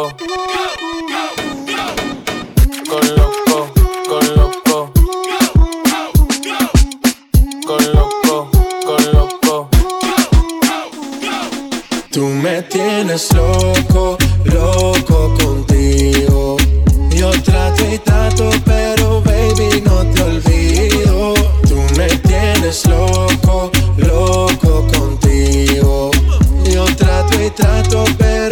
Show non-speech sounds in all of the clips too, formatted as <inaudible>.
Con loco, con loco. Con loco, con loco. Tú me tienes loco, loco contigo. Yo trato y trato, pero baby no te olvido. Tú me tienes loco, loco contigo. Yo trato y trato, pero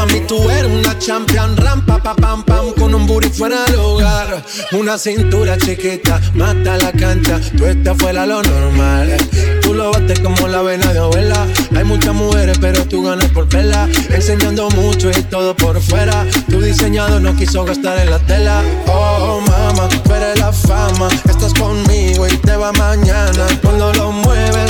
mami, tú eres una champion, rampa, pa, pam, pam, con un booty fuera del hogar. Una cintura chiquita, mata la cancha, tú estás fuera lo normal. Tú lo bates como la vena de abuela. Hay muchas mujeres, pero tú ganas por vela. Enseñando mucho y todo por fuera. Tu diseñado no quiso gastar en la tela. Oh, mama, tú la fama. Estás conmigo y te va mañana. Cuando lo mueves,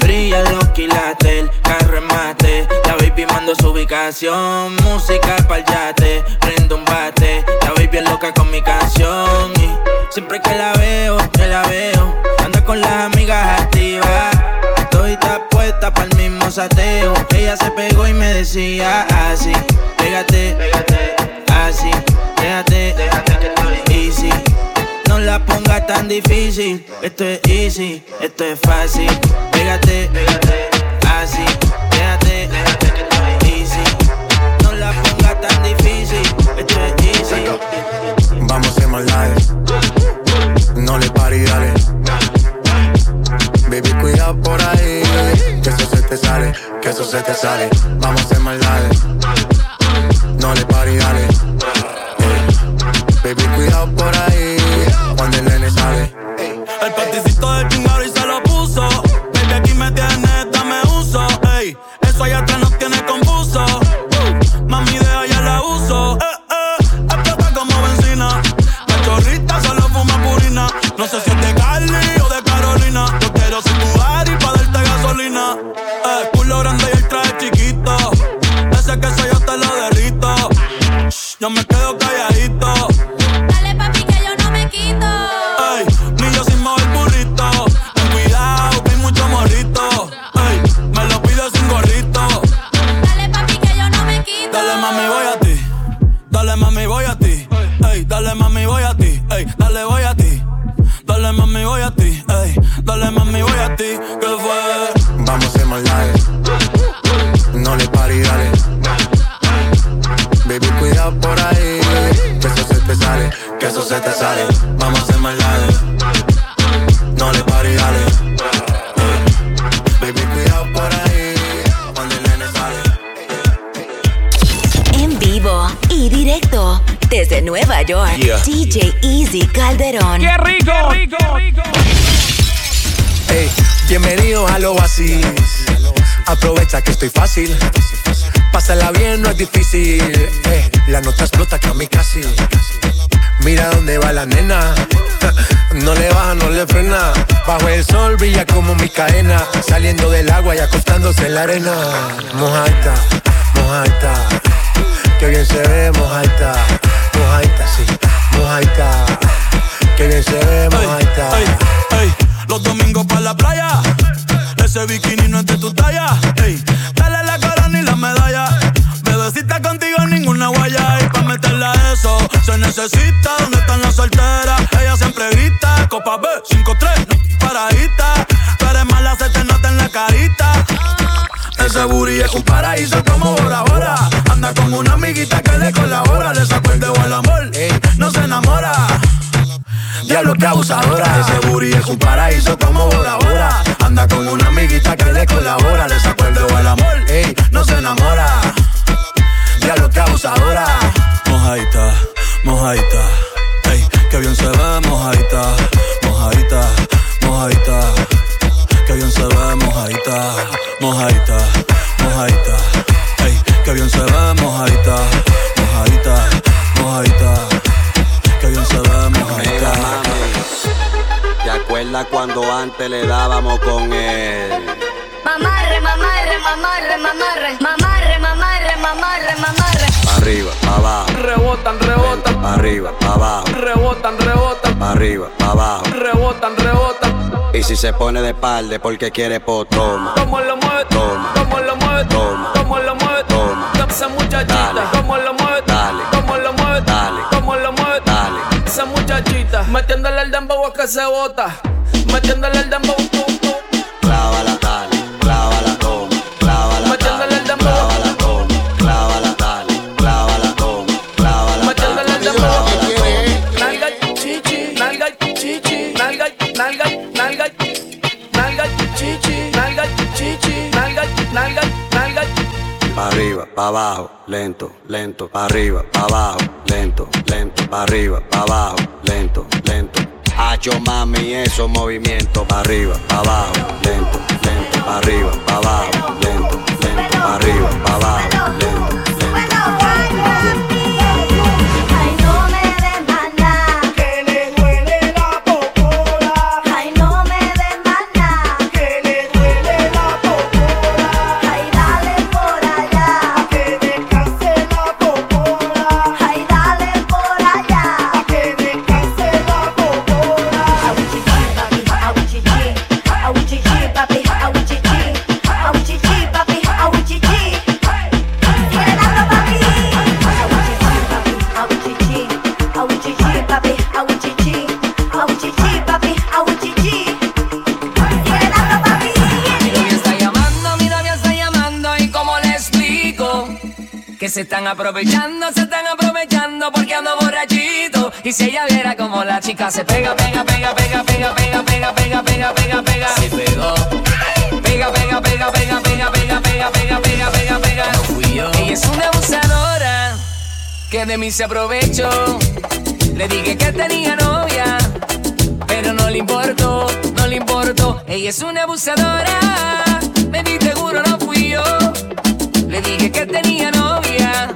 Brilla los quilates, el carro en mate. La baby mando su ubicación. Música pa'l yate, prendo un bate. La baby es loca con mi canción. Y siempre que la veo, que la veo, anda con las amigas activas. Estoy puesta pa'l mismo sateo. Ella se pegó y me decía así: Pégate, pégate, así, déjate, déjate que estoy easy. No la pongas tan difícil. Esto es easy, esto es fácil. Pégate, pégate, así. Déjate, déjate que estoy easy. No la pongas tan difícil. Esto es easy. Vamos a hacer maldades. No le pare y dale. Baby, cuidado por ahí. Que eso se te sale, que eso se te sale. Vamos a hacer maldades. No le pare y dale. Baby, cuidado por ahí. Se te sale. Vamos a hacer maldades. No le pare y dale. Baby, cuidado por ahí. Cuando el nene sale. En vivo y directo desde Nueva York. DJ Easy Calderón. ¡Qué rico! Ey, bienvenidos al Oasis. Aprovecha que estoy fácil. Pásala bien, no es difícil. Ey, la nota explota que casi. Mira dónde va la nena. <laughs> No le baja, no le frena. Bajo el sol brilla como mi cadena. Saliendo del agua y acostándose en la arena. Mojaita, mojaita. Que bien se ve, mojaita. Mojaita, sí. Mojaita. Que bien se ve, mojaita. Ey, ey, los domingos para la playa. Ese bikini no es de tu talla. Dale la corona y la medalla. Bebecita contigo ninguna guaya. Y pa' meterla a eso se necesita. ¿Dónde están las solteras? Ella siempre grita. Copa B, 5-3, no paradita. Tú eres mala, se te nota en la carita. Ese booty es un paraíso como Bora Bora. Anda con una amiguita que le colabora. Le sacó el al amor, no se enamora. Diablo que abusadora. Ese booty es un paraíso como Bora Bora. Anda con una amiguita que le colabora. Le sacó el al amor, no se enamora. Diablo que abusadora mojadita. Ey, que bien se ve mojadita, mojadita, mojadita. Que bien se ve mojadita, mojadita, mojadita. Ey, que bien se ve mojadita, mojadita, mojadita. Que bien se ve mojadita. ¿te acuerdas cuando antes le dábamos con él? Mamarre, mamarre, mamarre, mamarre, mamarre, mamarre, mamarre, mamarre. Arriba, abajo. Rebotan, rebotan. Arriba, abajo. Rebotan, rebotan. Arriba, abajo. Rebotan, rebotan. Y si se pone de espalda porque quiere po, toma. ¿Cómo lo mueve? Toma. ¿Cómo lo mueve? Toma. ¿Cómo lo mueve? Toma. Esa muchachita. Dale. ¿Cómo lo mueve? Dale. ¿Cómo lo mueve? Dale. ¿Cómo lo mueve? Dale. Esa muchachita. Metiéndole el dembow a que se bota. Metiéndole el dembow. Clávala, dale. Clávala, Pa' arriba, pa' abajo, lento, lento, pa' arriba, pa' abajo, lento, lento, pa' arriba, pa' abajo, lento, lento. Hacho mami, esos movimientos, pa' arriba, pa' abajo, lento, lento, pa' arriba, pa' abajo, lento, lento, pa' arriba, pa' abajo, se están aprovechando, se están aprovechando porque ando borrachito y si ella viera como la chica se pega, pega, pega, pega, pega, pega, pega, pega, pega, pega, pega, se pegó. Pega, pega, pega, pega, pega, pega, pega, pega, pega, pega, pega. No fui yo. Ella es una abusadora que de mí se aprovechó. Le dije que tenía novia, pero no le importó, no le importó. Ella es una abusadora, me di seguro no fui yo. Le dije que tenía novia,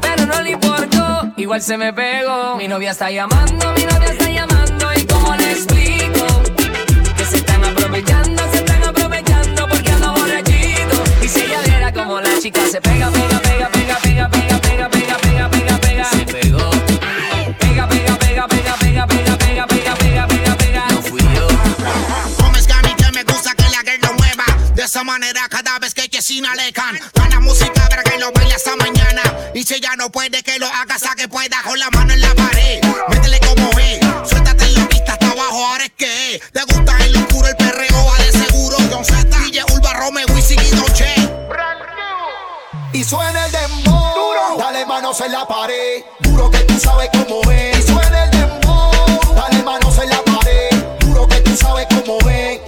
pero no le importó. Igual se me pegó. Mi novia está llamando, mi novia está llamando. ¿Y cómo le explico? Que se están aprovechando, se están aprovechando porque ando borrachito. Y si ella viera como la chica se pega, pega, pega, pega, pega, pega, pega, pega, pega, pega, pega. Se pegó. Pega, pega, pega, pega, pega, pega, pega, pega, pega, esa manera cada vez que Chesina le can la música para que lo baile hasta mañana. Y si ella no puede que lo haga hasta que pueda Con la mano en la pared. Métele como ve Suéltate en la pista hasta abajo ahora es que es. Te gusta en lo oscuro el perreo va de seguro. Don Z, DJ Urba, Romeo, Wisin y Noche Y suena el dembow, dale manos en la pared, duro que tú sabes cómo es. Y suena el dembow, dale manos en la pared, duro que tú sabes cómo es.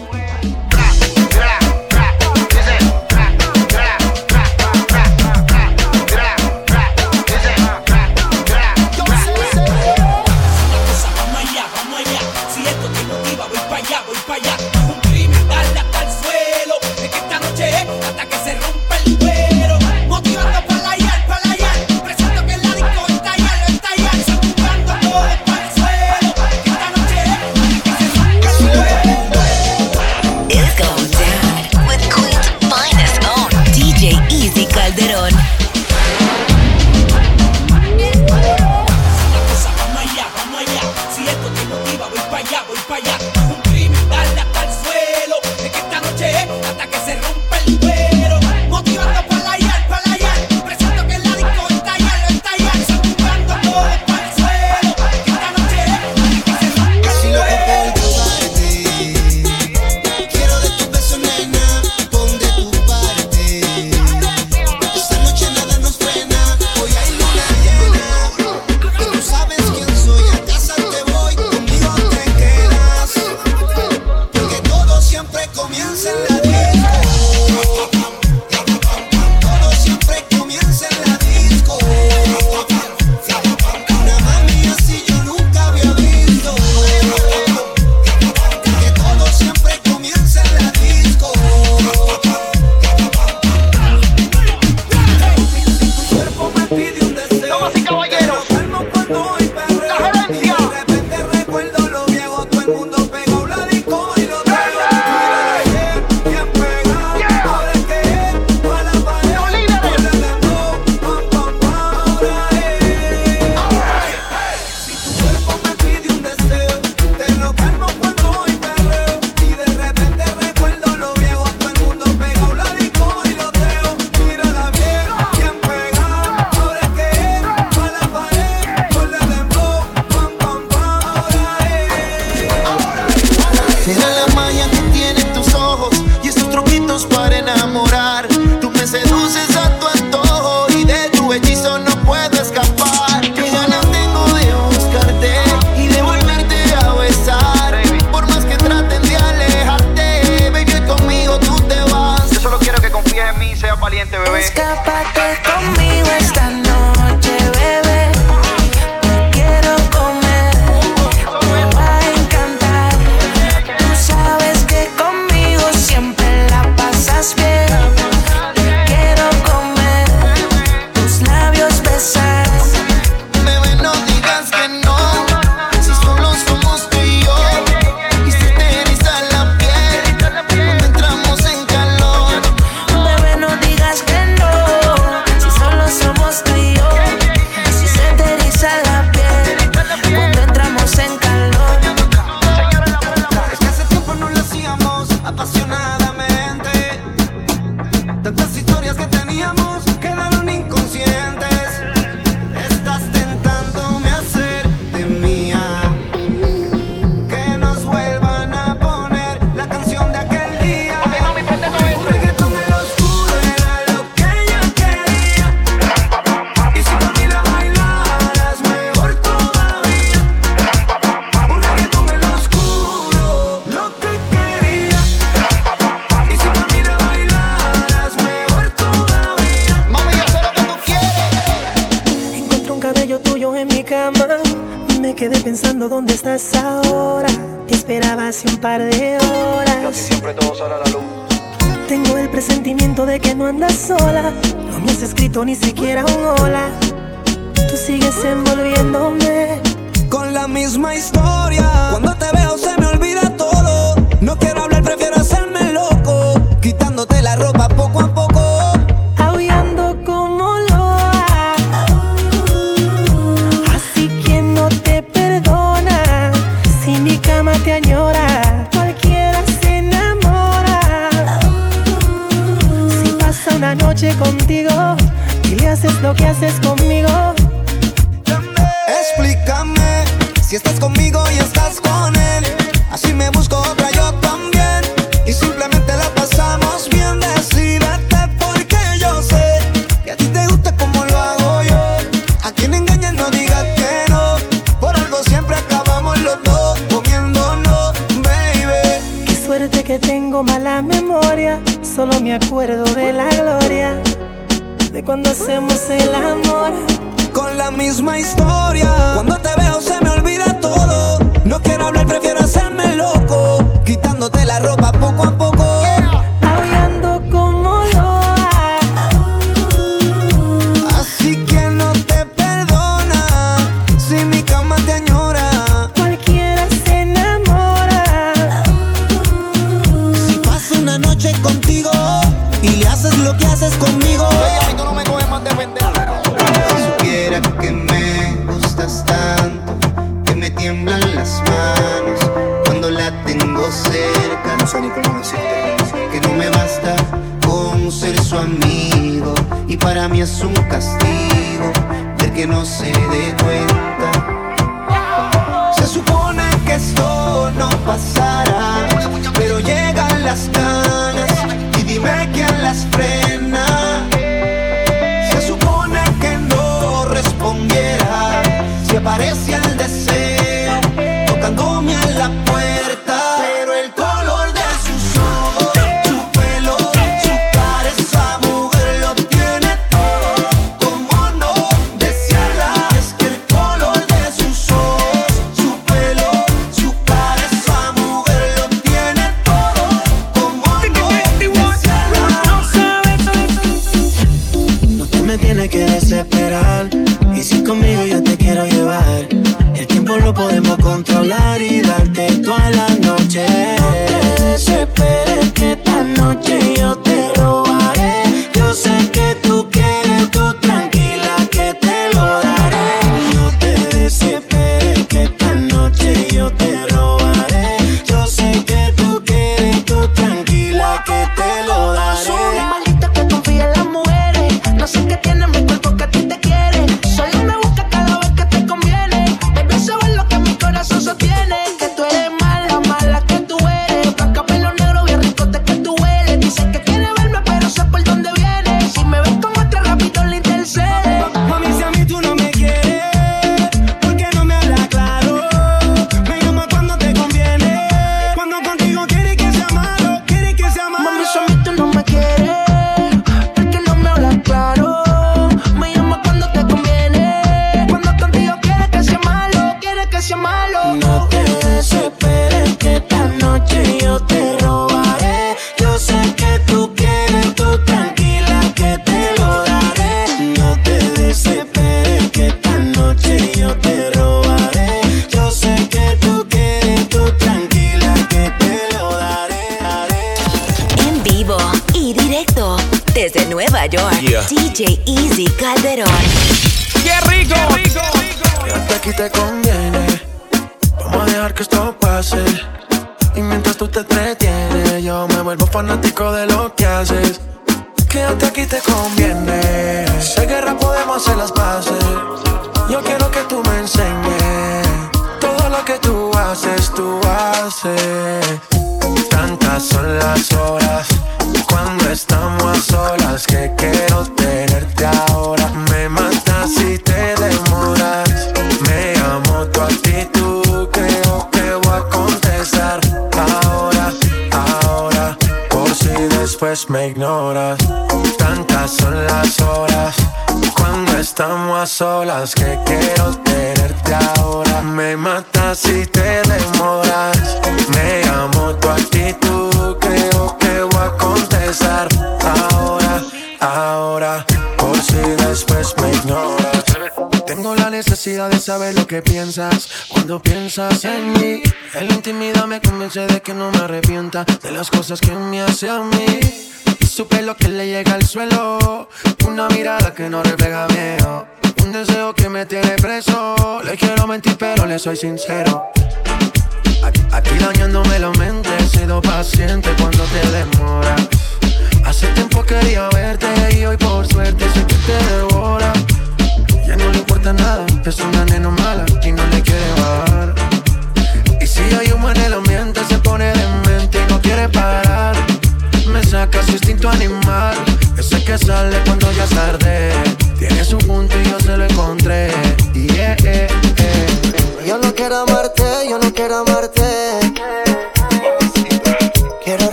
Pero le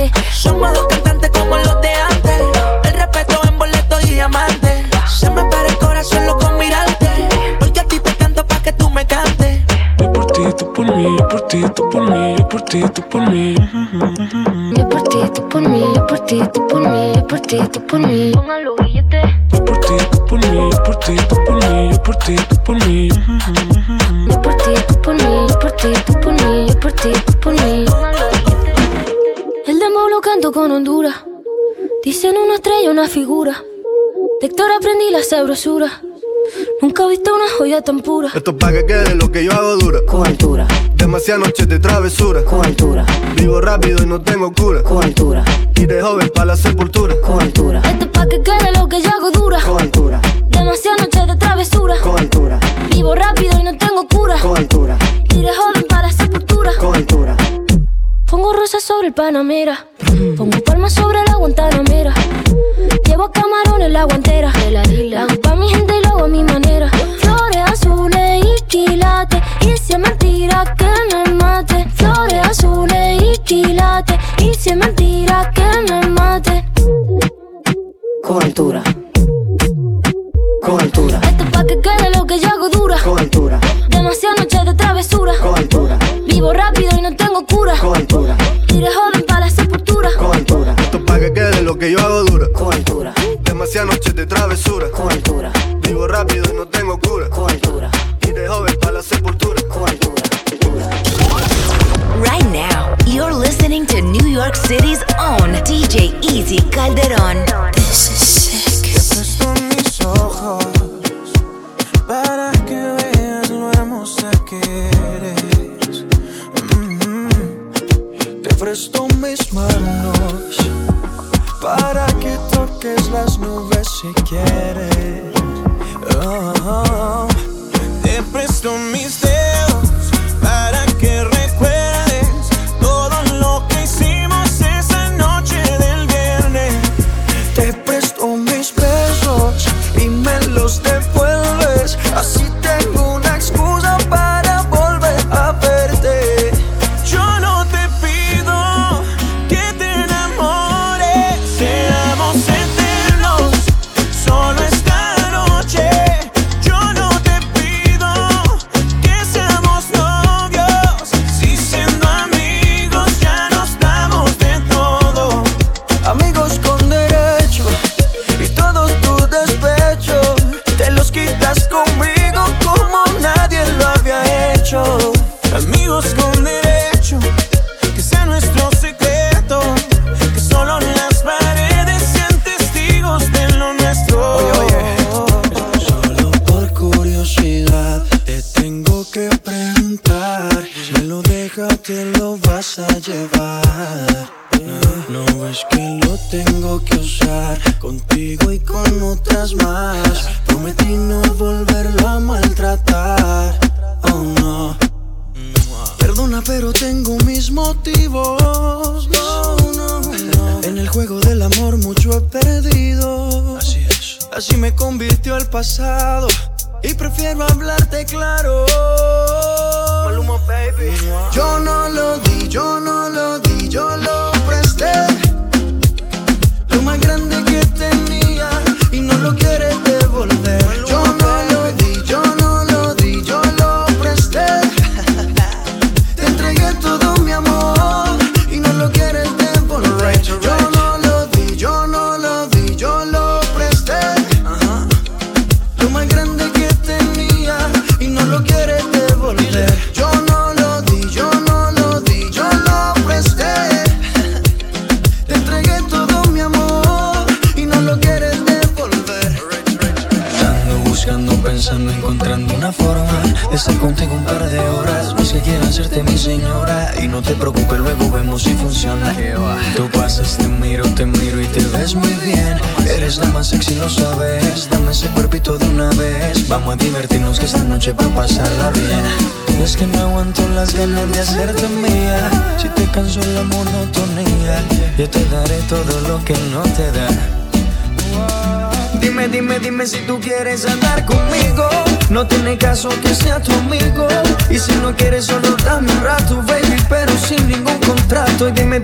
me cantes. Somos dos cantantes como los de antes. El respeto en boleto y diamante. Se me para el corazón solo con mirarte. Porque a ti te canto pa' que tú me cantes. Yo por ti, tú por mí, yo por ti, tú por mí, yo por ti, tú por mí. Yo por ti, tú por mí, yo por ti, tú por mí, yo por ti, tú por mí. Pongan los billetes. Yo por ti, tú por mí, yo por ti, tú por mí, yo por ti, tú por mí. Yo por ti, tú por mí, yo por ti, tú por mí, yo por ti, tú por mí. Demo lo canto con Honduras. Dicen una estrella, una figura. De Héctor aprendí la sabrosura. Nunca he visto una joya tan pura. Esto es pa' que quede lo que yo hago dura. Con altura. Demasiadas noches de travesura. Con altura. Vivo rápido y no tengo cura. Con altura. Y de joven pa' la sepultura. Con altura. Esto es pa' que quede lo que yo hago dura. Con altura, Demasiadas noches de travesura. con altura, Vivo rápido y no tengo cura. con altura, Y de joven para la sepultura. con altura. Pongo rosas sobre el Panamera. Pongo palmas sobre la Guantanamera. Llevo camarones en la guantera. La hago pa' mi gente y lo hago a mi manera. Flores azules y quilates. Y si es mentira que me mate. Flores azules y quilates. Y si es mentira que me mate. Con altura, con altura, Esto es pa' que quede lo que yo hago que yo hago dura. con altura, Demasiadas noches de travesura. con altura, Vivo rápido y no tengo cura. con altura, Y de joven pa' la sepultura. con altura. Right now, you're listening to New York City's own DJ Easy Calderón.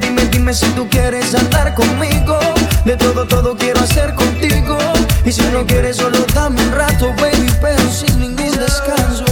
Dime, dime si tú quieres andar conmigo. De todo, todo quiero hacer contigo. Y si no quieres, solo dame un rato, baby, pero sin ningún descanso.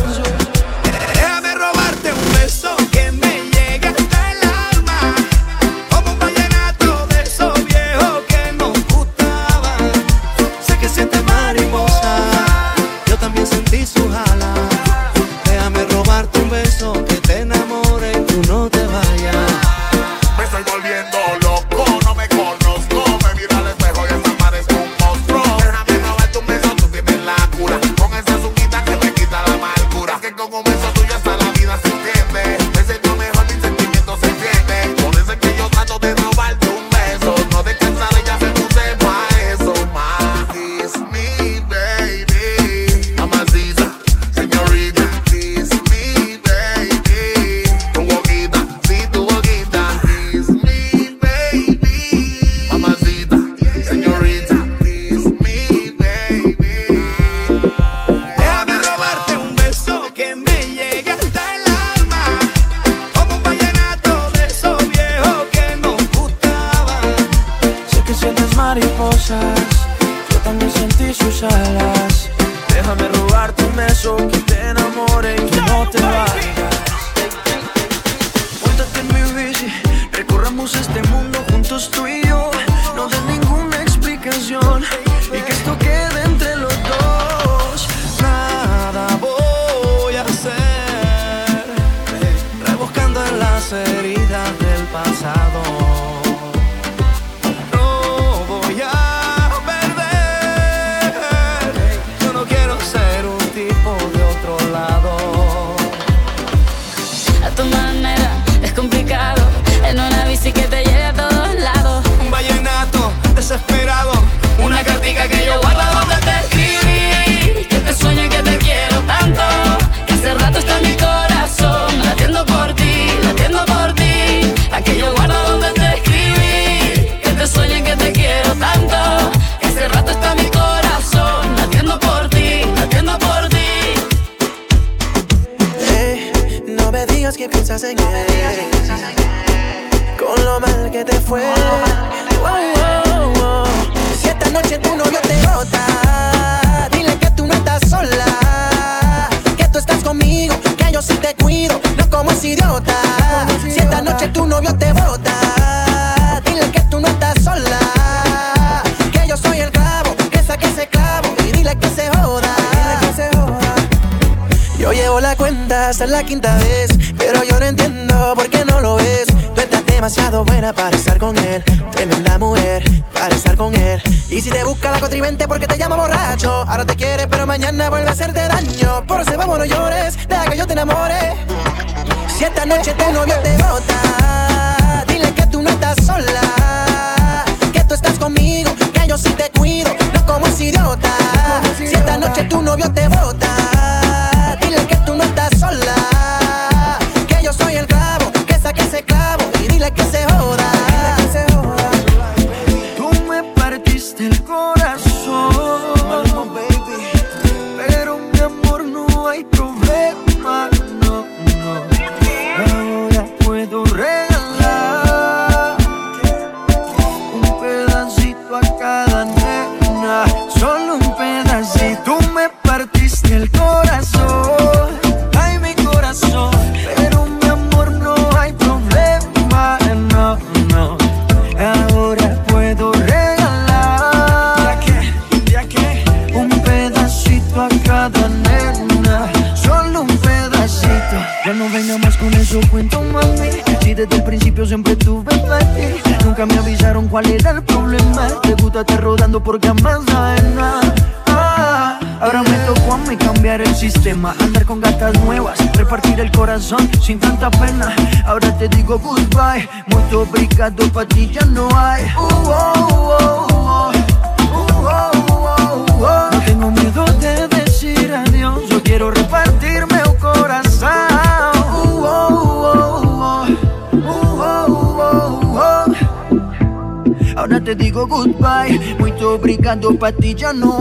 But did you no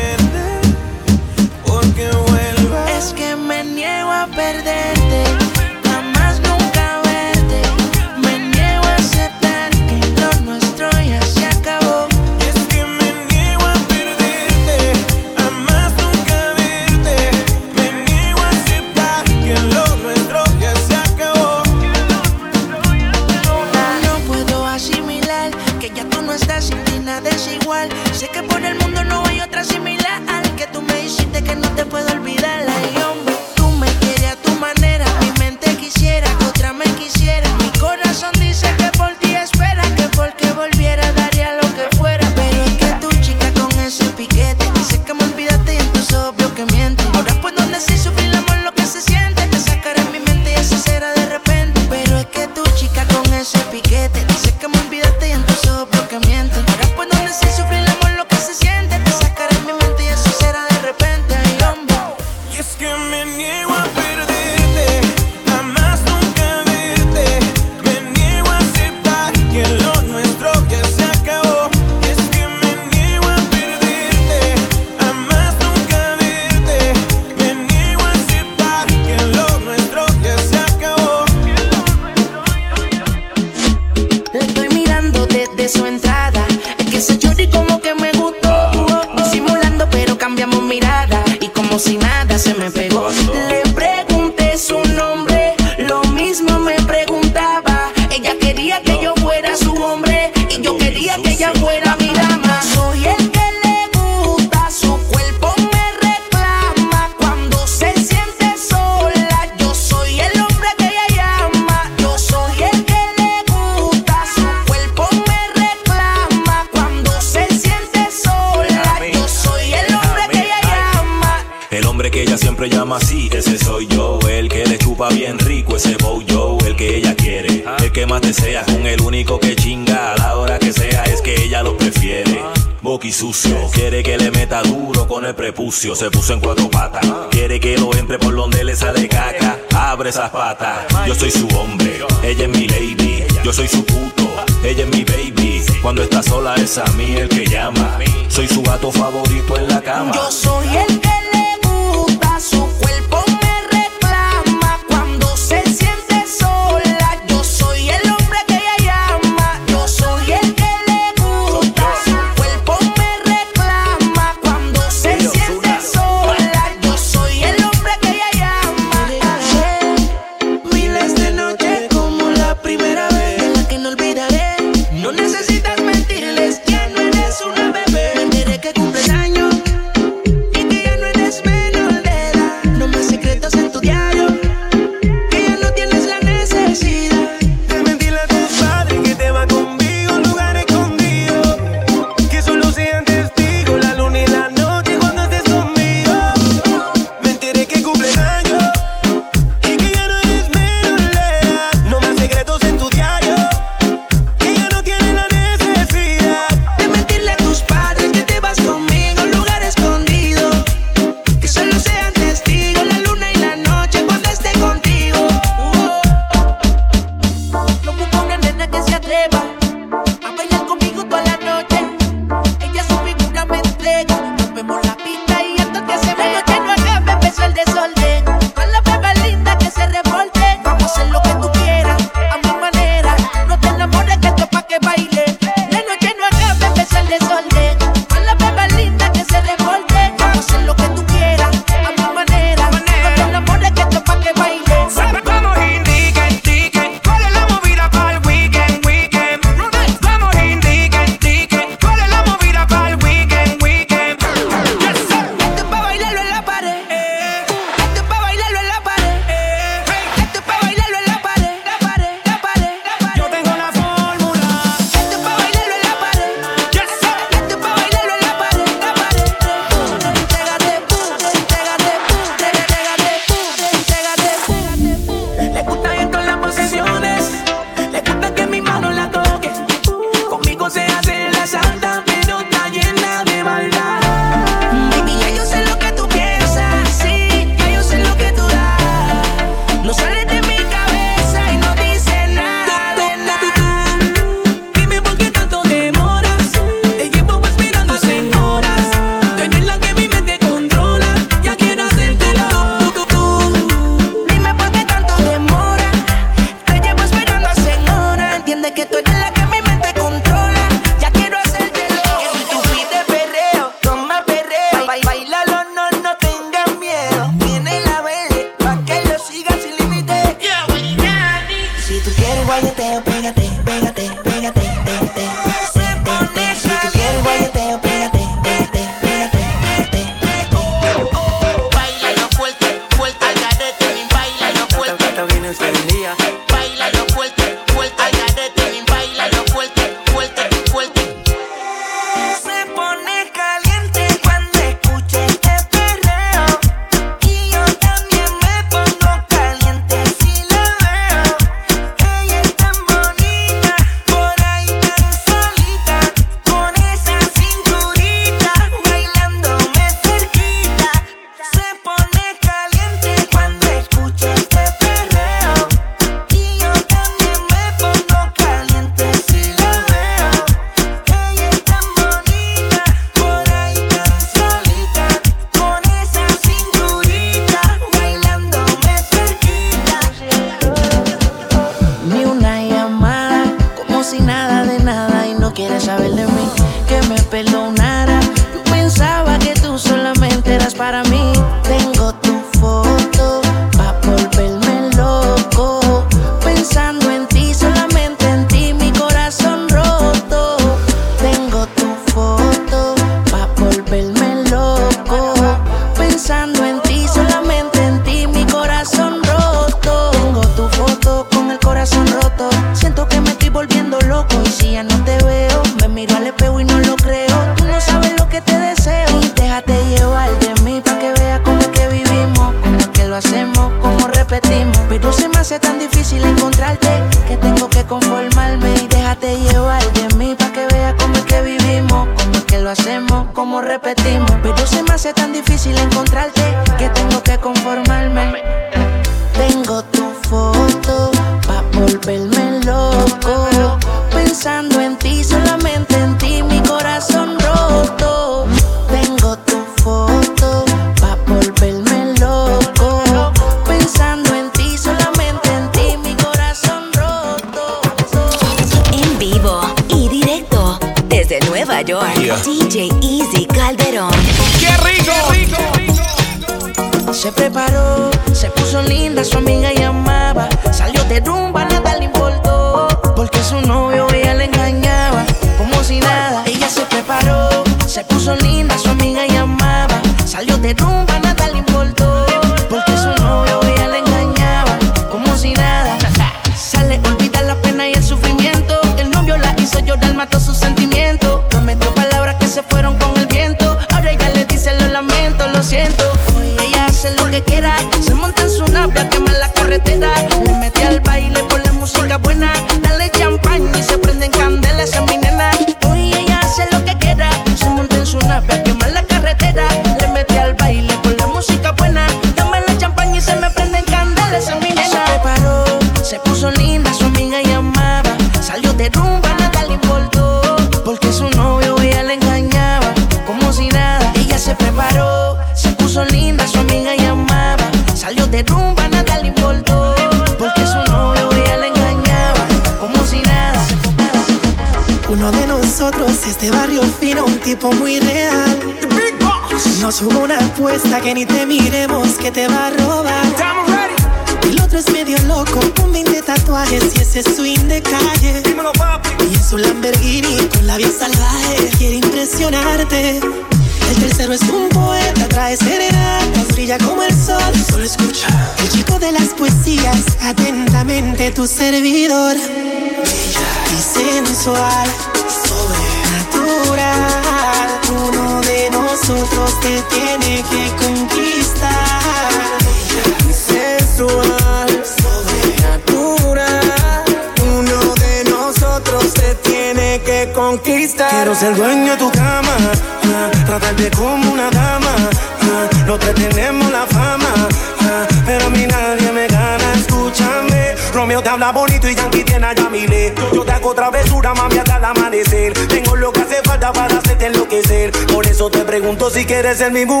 si quieres ser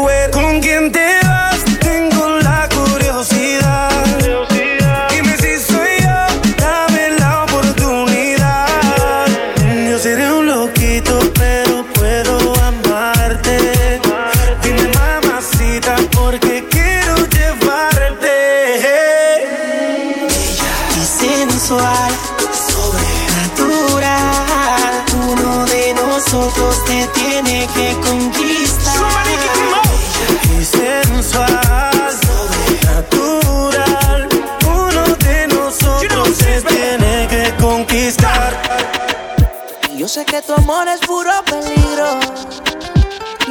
tiene que conquistar. Y sensual, sobrenatural. Uno de nosotros se tiene que conquistar. Y Yo sé que tu amor es puro peligro.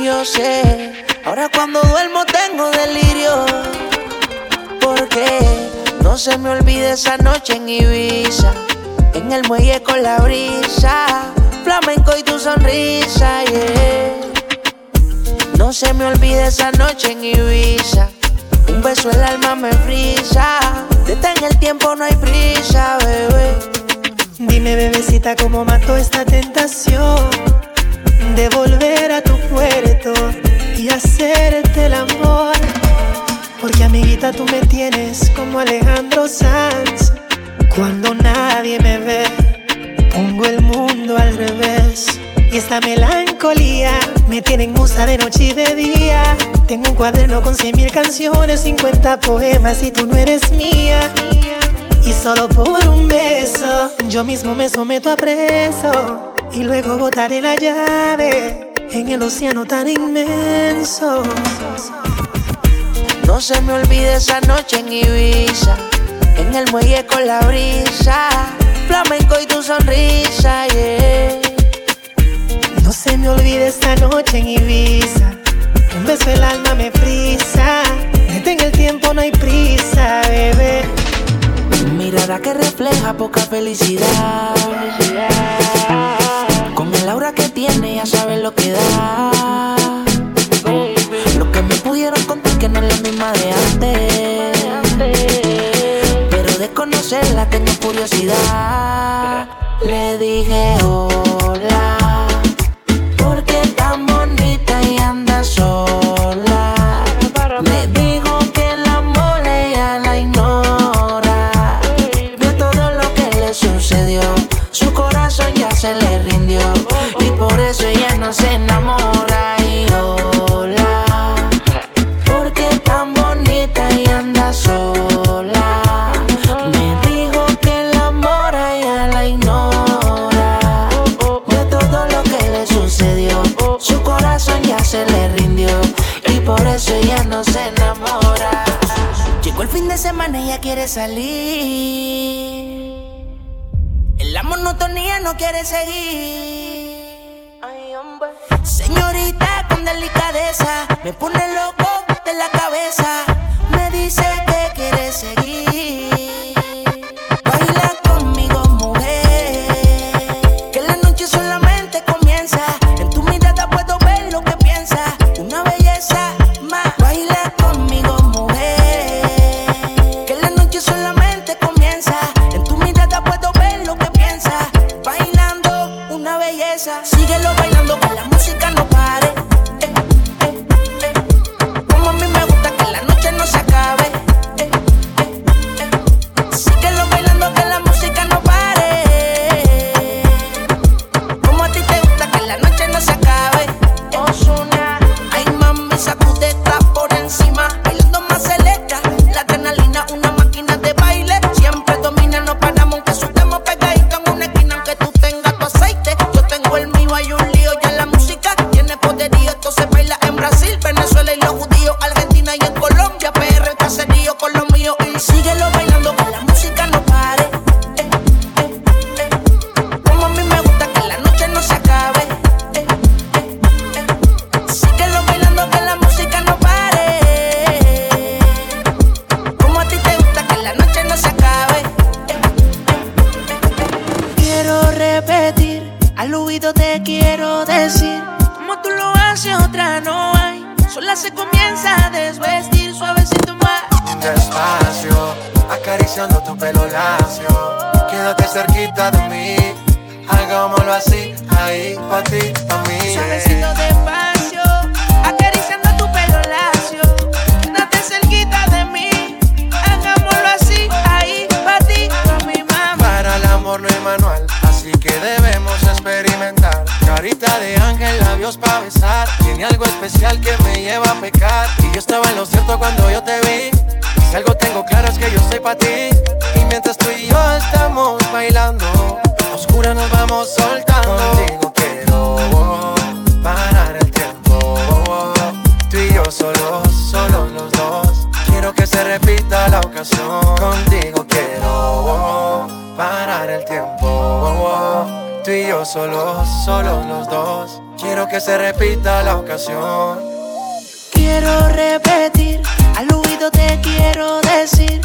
Yo sé, ahora cuando duermo tengo delirio. Porque no se me olvide esa noche en Ibiza. En el muelle con la brisa. Flamenco y tu sonrisa, yeah. No se me olvide esa noche en Ibiza. Un beso el alma me frisa. Detén el tiempo, no hay prisa, bebé. Dime, bebecita, cómo mató esta tentación de volver a tu puerto y hacerte el amor. Porque, amiguita, tú me tienes como Alejandro Sanz. Cuando nadie me ve, pongo el mundo al revés. Y esta melancolía me tiene en musa de noche y de día. Tengo un cuaderno con cien mil canciones, 50 poemas y tú no eres mía. Y solo por un beso, yo mismo me someto a preso. Y luego botaré la llave en el océano tan inmenso. No se me olvide esa noche en Ibiza. En el muelle con la brisa, flamenco y tu sonrisa, yeah. No se me olvide esta noche en Ibiza. Un beso el alma me frisa. Detén el tiempo, no hay prisa, bebé. Mirada que refleja poca felicidad. Con el aura que tiene, ya sabes lo que da. Lo que me pudieron contar que no es la misma de antes conocerla, tenía curiosidad. Le dije hola, porque tan bonita y anda sola. Me dijo que el amor ella la ignora. Vio todo lo que le sucedió, su corazón ya se le rindió y por eso ella no se enamoró. ella no se enamora. Llegó el fin de semana y ella quiere salir. En la monotonía no quiere seguir. Señorita con delicadeza, me pone loco de la cabeza. Me dice que quiere seguir. solos, solos los dos. Quiero que se repita la ocasión. Quiero repetir, al oído te quiero decir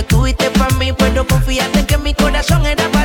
que tuviste para mí, pero confíate que mi corazón era para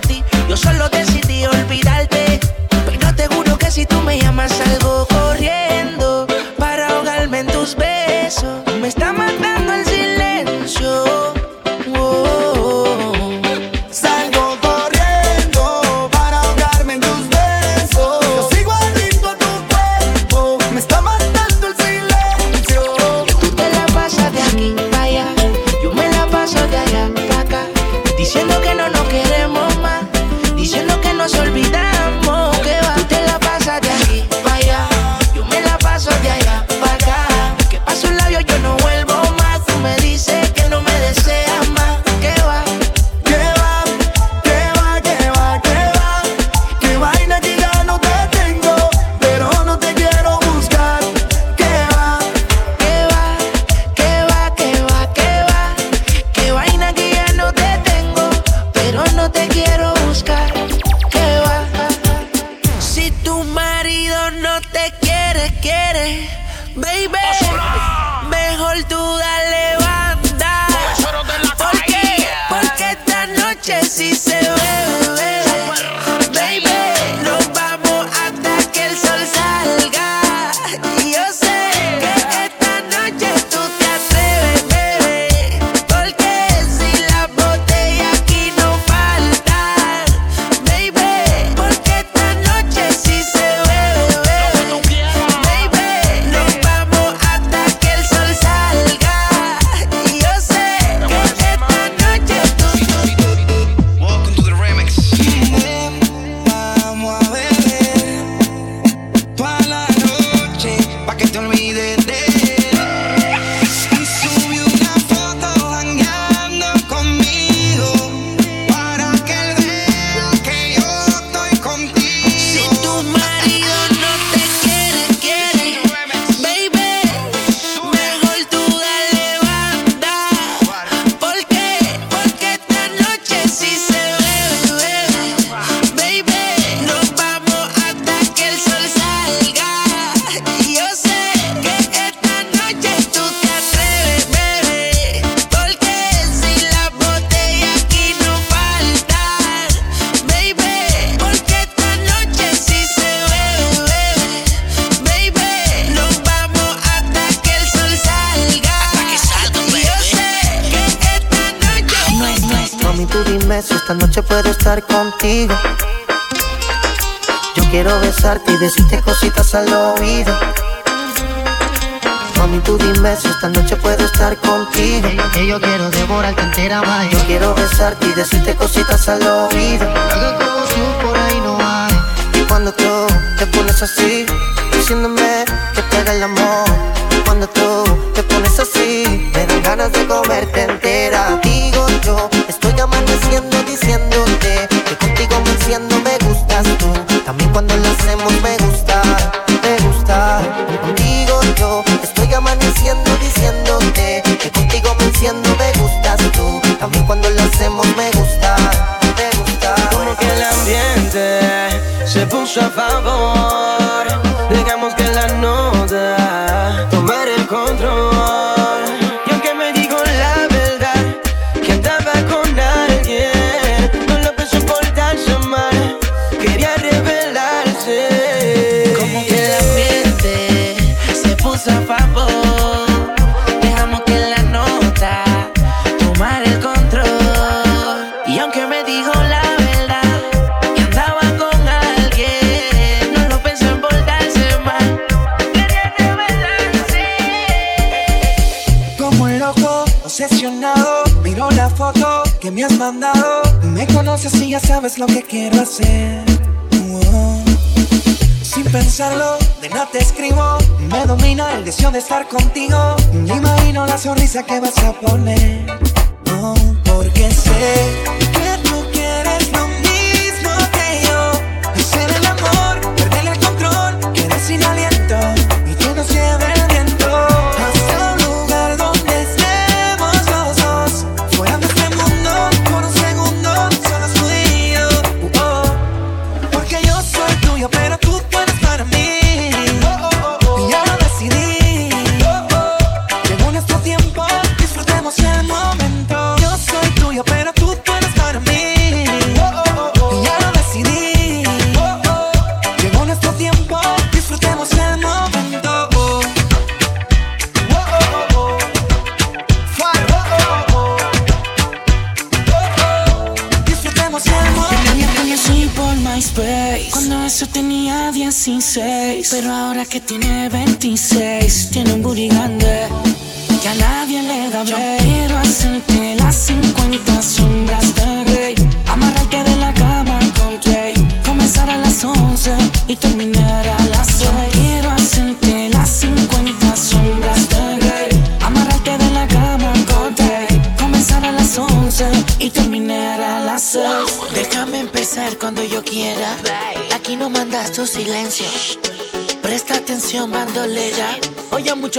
que tiene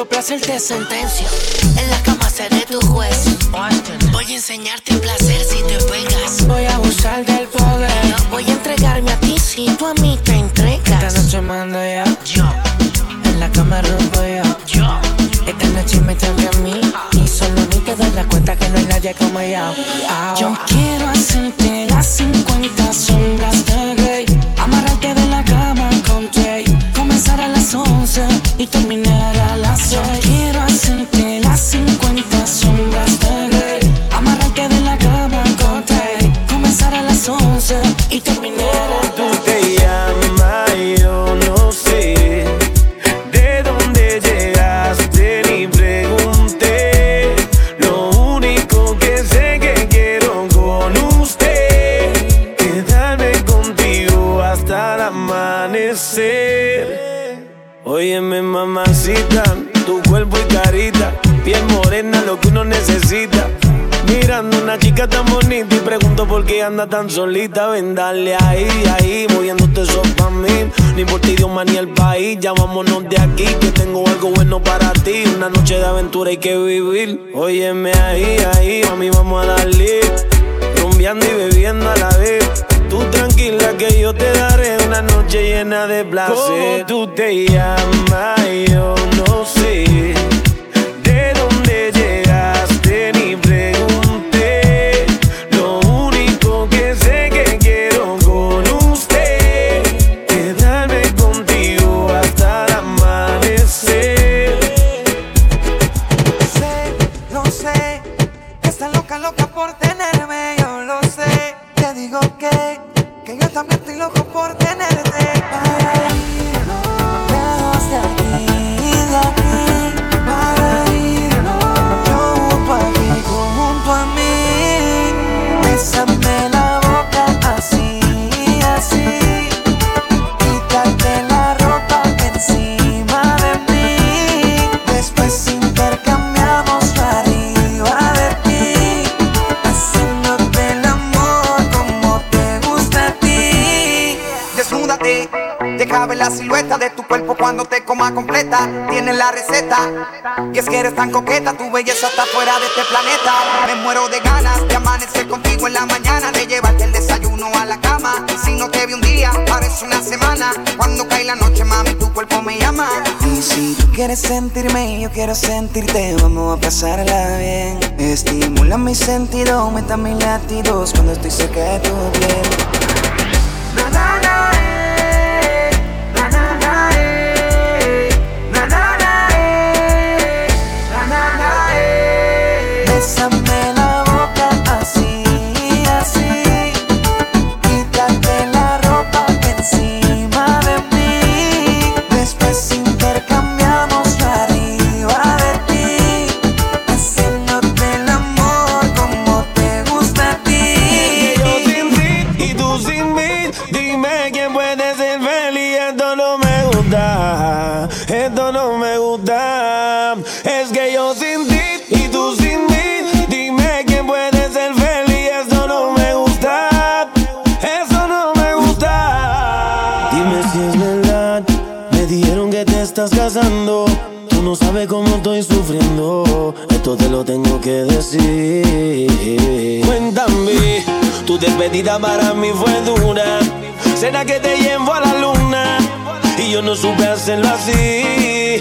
placer te sentencio. En la cama seré tu juez. Voy a enseñarte el placer si te pegas. Voy a abusar del poder. Voy a entregarme a ti si tú a mí te entregas. Esta noche mando ya. Yo. En la cama rompo yo. Yo. Esta noche me toca a mí. Y solo a mí te das la cuenta que no hay nadie como yo. Yo anda tan solita, ven dale ahí, ahí, moviéndote eso pa' mí. Ni por ti, idioma ni el país, ya de aquí, que tengo algo bueno para ti. Una noche de aventura hay que vivir. Óyeme ahí, ahí, a mí vamos a darle. Rumbeando y bebiendo a la vez. Tú tranquila que yo te daré una noche llena de placer. ¿Cómo tú te llamas? Yo no sé. la silueta de tu cuerpo cuando te coma completa. Tienes la receta. Y es que eres tan coqueta, tu belleza está fuera de este planeta. Me muero de ganas de amanecer contigo en la mañana, de llevarte el desayuno a la cama. Si no te vi un día, parece una semana. Cuando cae la noche, mami, tu cuerpo me llama. Y si tú quieres sentirme, yo quiero sentirte. Vamos a pasarla bien. Estimula mis sentidos, meta mis latidos cuando estoy cerca de tu piel. sabe cómo estoy sufriendo, esto te lo tengo que decir. Cuéntame, tu despedida para mí fue dura. Será que te llevo a la luna y yo no supe hacerlo así.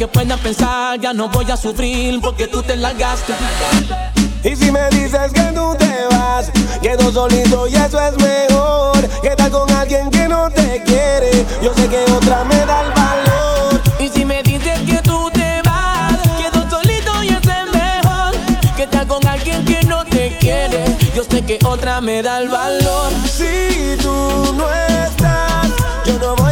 Que puedan pensar, ya no voy a sufrir porque tú te largaste. Y si me dices que tú te vas, quedo solito y eso es mejor. Que tal con alguien que no te quiere, yo sé que otra me da el valor. Y si me dices que tú te vas, quedo solito y eso es mejor. Que tal con alguien que no te quiere, yo sé que otra me da el valor. Si tú no estás, yo no voy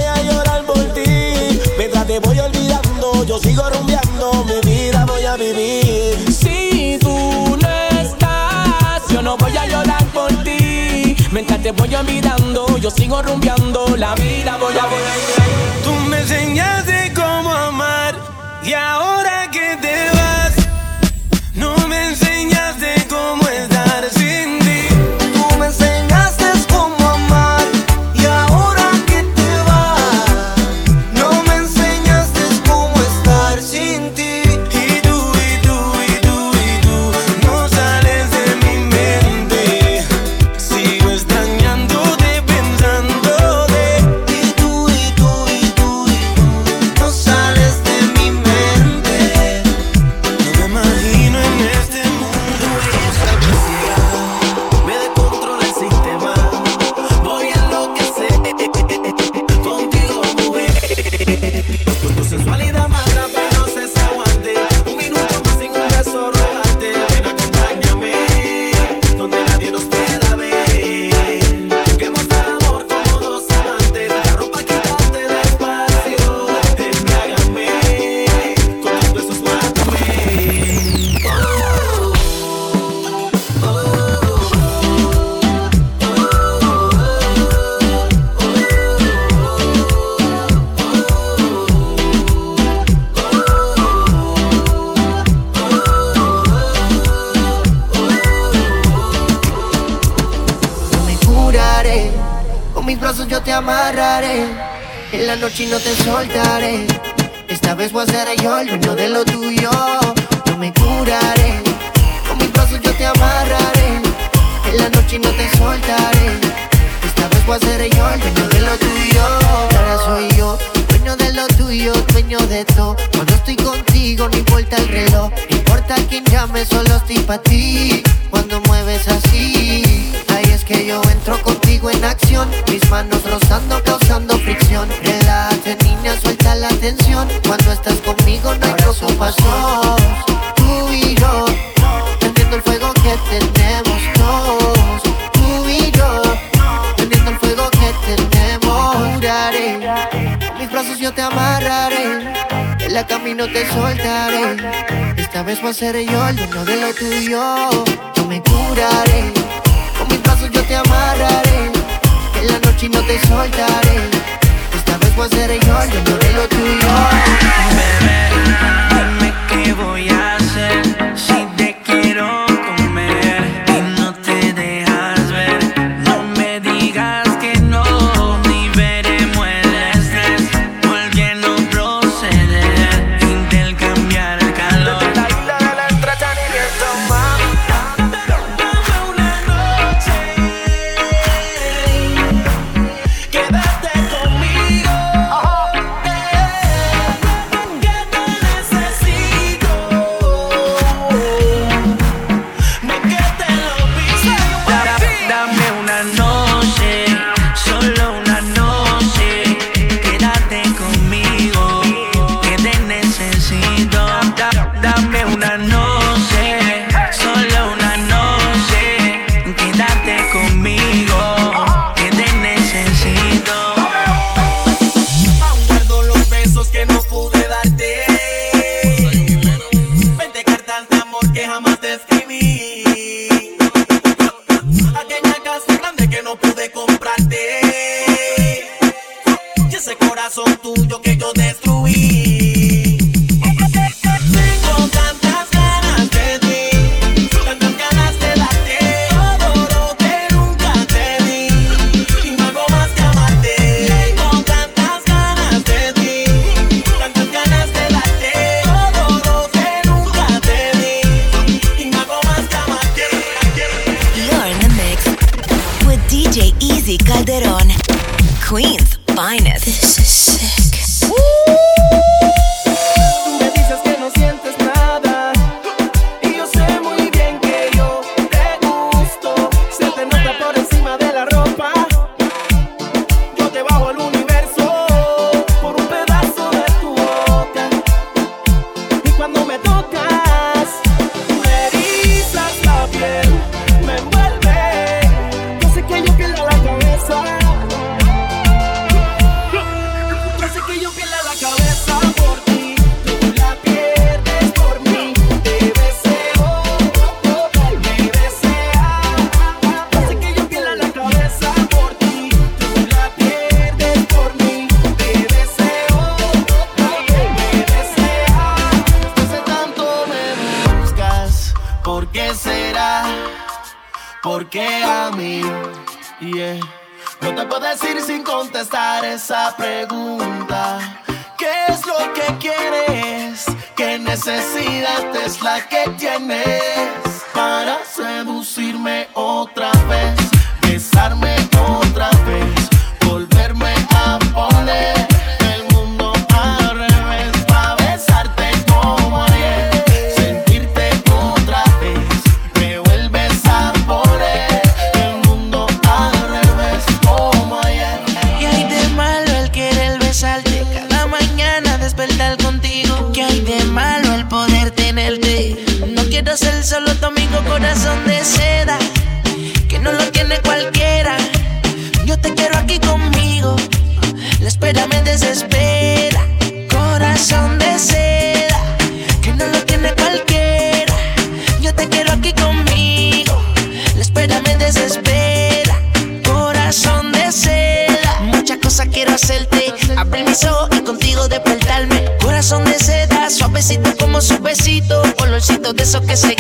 sigo rumbeando, mi vida voy a vivir. Si tú no estás, yo no voy a llorar por ti. Mientras te voy olvidando, yo sigo rumbeando, la vida voy a vivir. Tú me enseñaste cómo amar y ahora te amarraré. En la noche no te soltaré. Esta vez voy a ser yo el dueño de lo tuyo. Yo me curaré, con mis brazos yo te amarraré. En la noche no te soltaré. Esta vez voy a ser yo el dueño de lo tuyo. Ahora soy yo, dueño de lo tuyo, dueño de todo. Cuando estoy contigo, no importa el reloj, no importa quién llame, solo estoy para ti. Cuando mueves así, ahí es que yo entro contigo en acción. Mis manos rozando, causando fricción. Relájate, niña, suelta la tensión. Cuando estás conmigo, no hay pasos. Tú y yo, prendiendo el fuego que tenemos dos. Tú y yo, prendiendo el fuego que tenemos. Juraré, brazos yo te amarraré. En la camino te soltaré. Esta vez voy a ser yo el dueño de lo tuyo. Yo me curaré. Con mis brazos yo te amarraré. En la noche no te soltaré. Esta vez voy a ser yo el dueño de lo tuyo.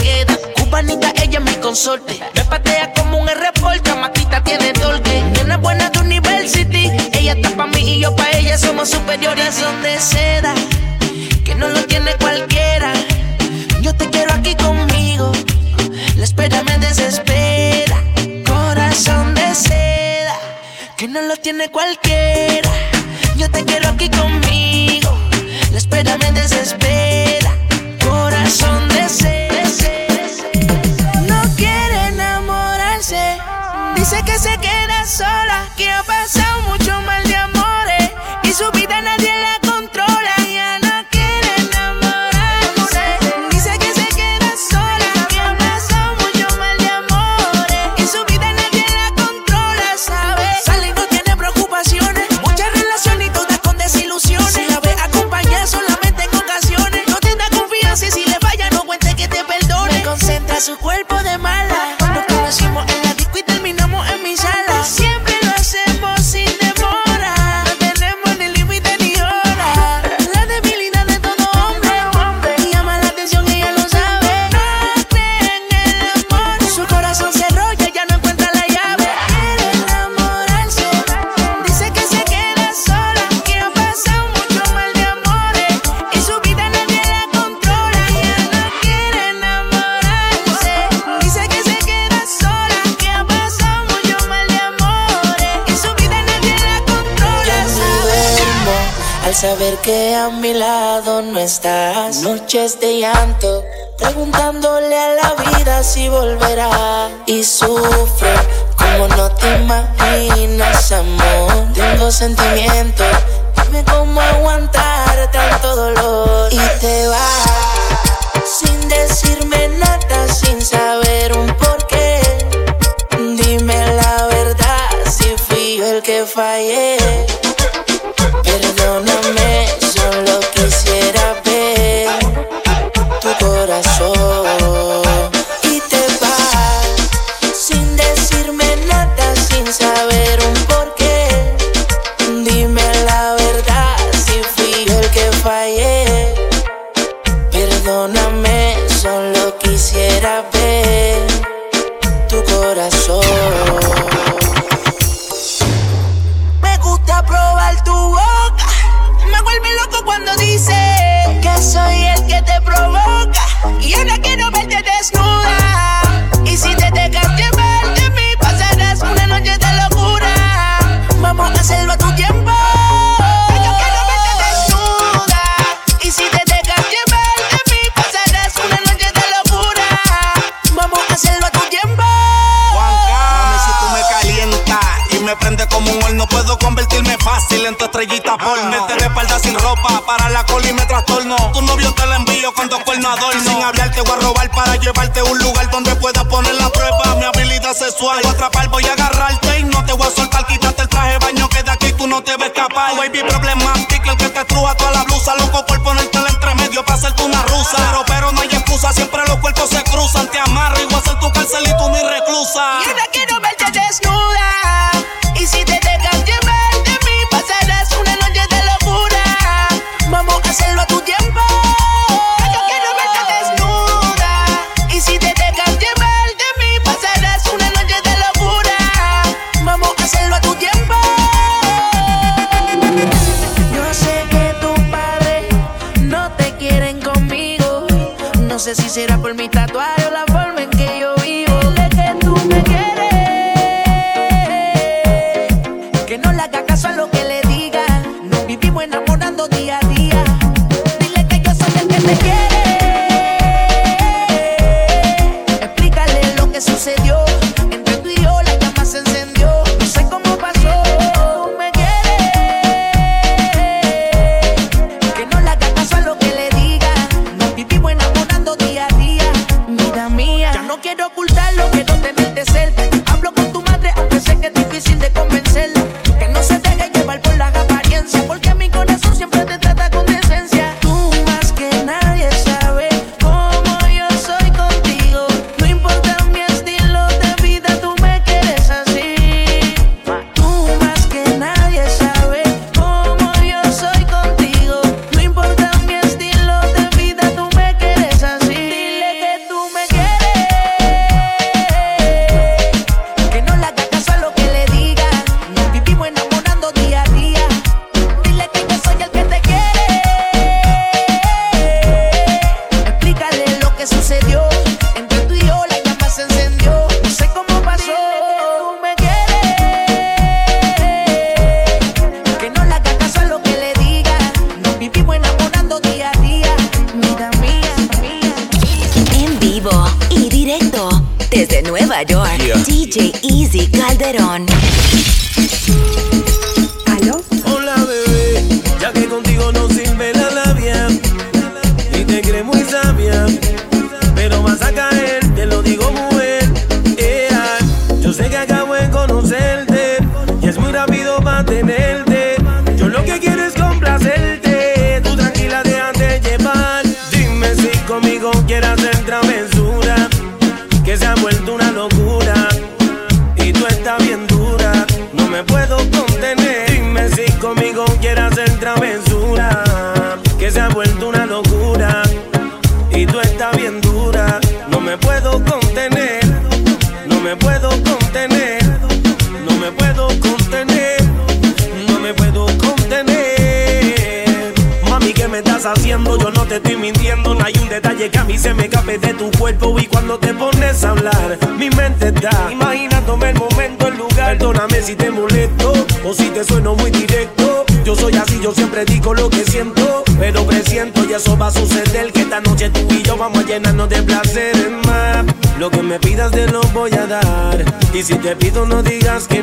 queda. Cubanita, ella es mi consorte. Me patea como un R-Sport, tiene torque. Nena buena de University. Ella está pa' mí y yo pa' ella, somos superiores. Son de seda, que no lo tiene cualquiera. Yo te quiero aquí conmigo. La espera me desespera. Corazón de seda, que no lo tiene cualquiera. Yo te quiero aquí conmigo. La espera me desespera. Corazón de que a mi lado no estás. Noches de llanto, preguntándole a la vida si volverá. Y sufre como no te imaginas, amor. Tengo sentimientos, dime cómo aguantar tanto dolor. Y te vas sin decirme nada, sin saber un porqué. Dime la verdad si fui yo el que fallé. Y si te pido no digas que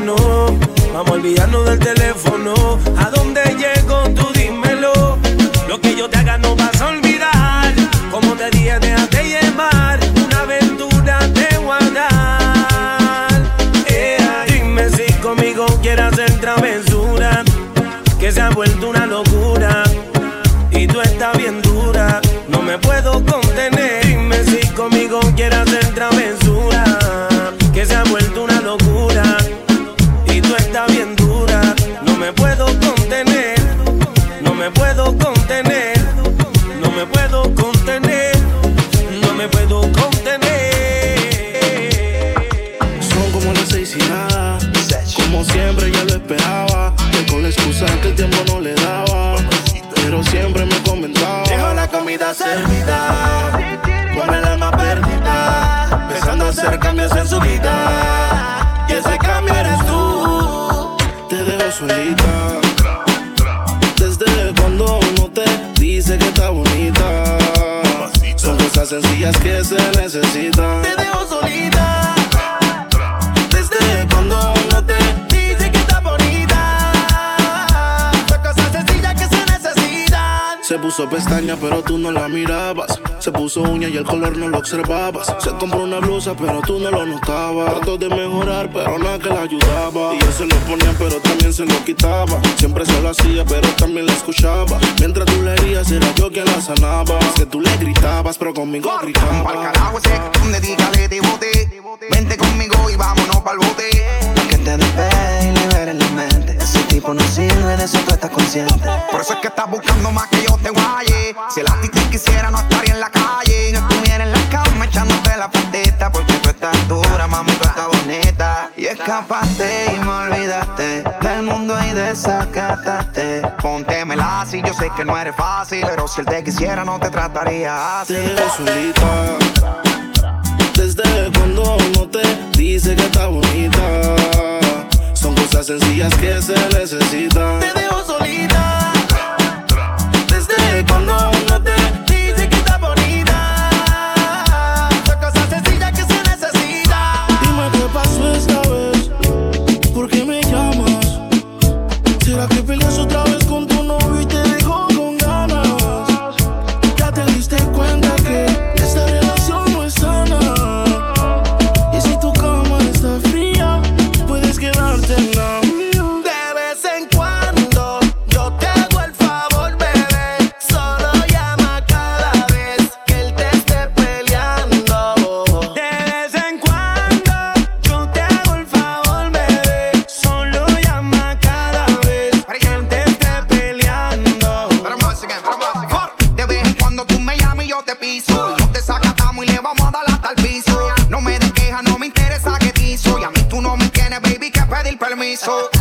pero tú no lo notabas. Trató de mejorar, pero nada que la ayudaba. Y él se lo ponía, pero también se lo quitaba. Siempre se lo hacía, pero también la escuchaba. Mientras tú le herías, era yo quien la sanaba. Es que tú le gritabas, pero conmigo gritaba. Al carajo ese, donde dígale te bote. Vente conmigo y vámonos pa'l bote. Que te despegue y liberes la mente. Ese tipo no sirve, de eso tú estás consciente. Por eso es que estás buscando más que yo te guaye. Si el ti quisiera, no estaría en la escapaste y me olvidaste del mundo y desacataste. Póntemela si yo sé que no eres fácil, pero si él te quisiera no te trataría así. Te solita, desde cuando no te dice que está bonita. Son cosas sencillas que se necesitan so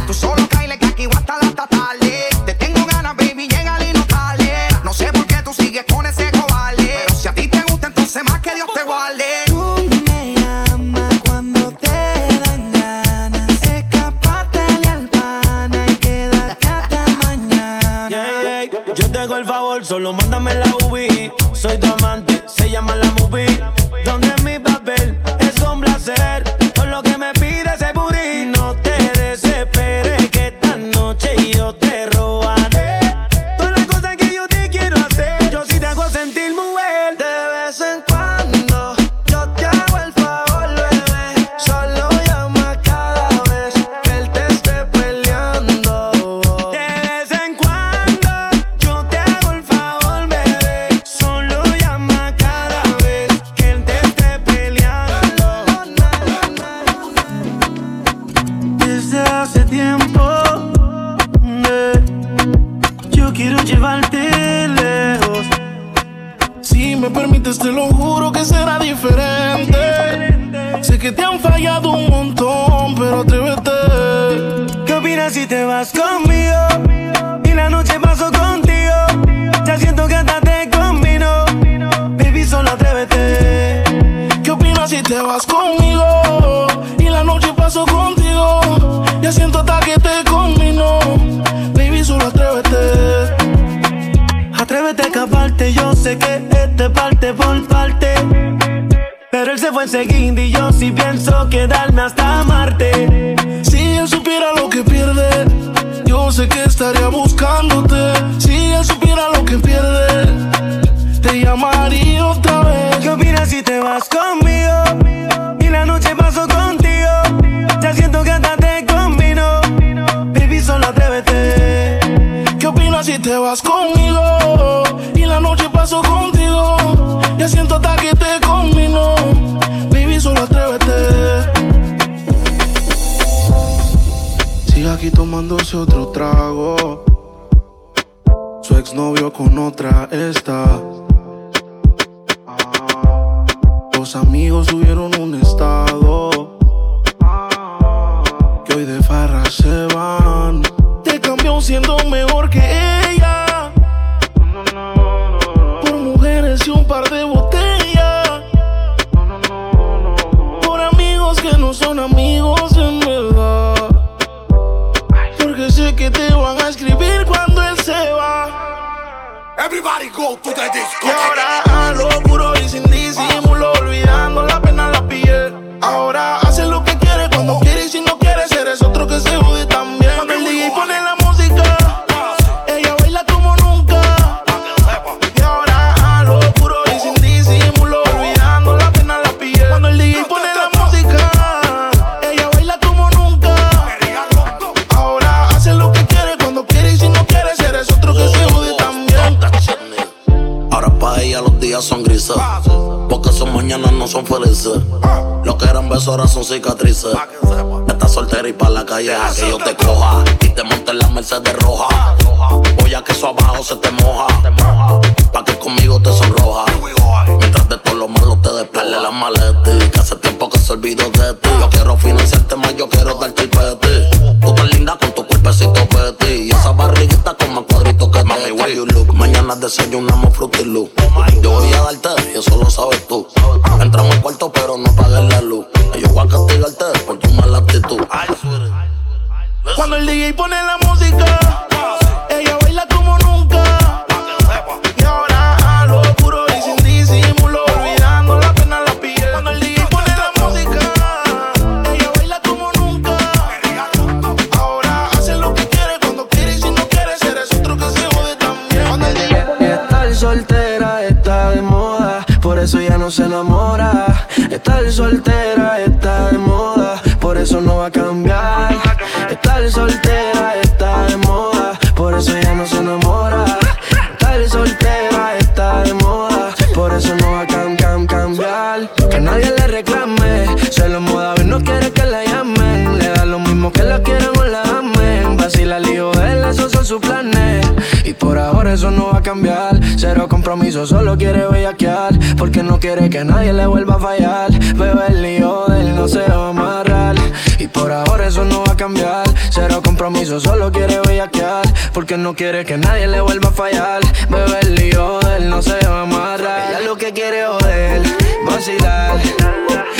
Porque no quiere que nadie le vuelva a fallar. Bebé, el lío de él no se va a amarrar. Y por ahora eso no va a cambiar. Cero compromiso, solo quiere bellaquear. Porque no quiere que nadie le vuelva a fallar. Bebé, el lío de él no se va a amarrar. Ella lo que quiere joder, vacilar.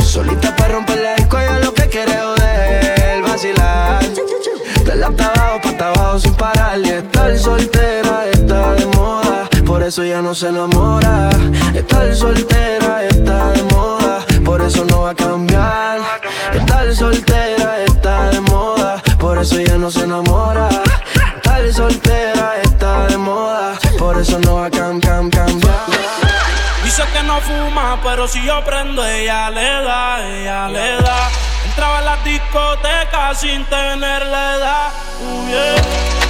Solita para romper la disco, ella lo que quiere joder, vacilar. De la abajo pa' abajo sin parar y estar soltera está de moda, por eso ya no se enamora. Estar soltera está de moda, por eso no va a cambiar. Estar soltera está de moda, por eso ya no se enamora. Estar soltera está de moda, por eso no va a cam, cam, cambiar. Dice que no fuma, pero si yo prendo, ella le da, ella le da. Entraba en la discoteca sin tener la edad. Bien.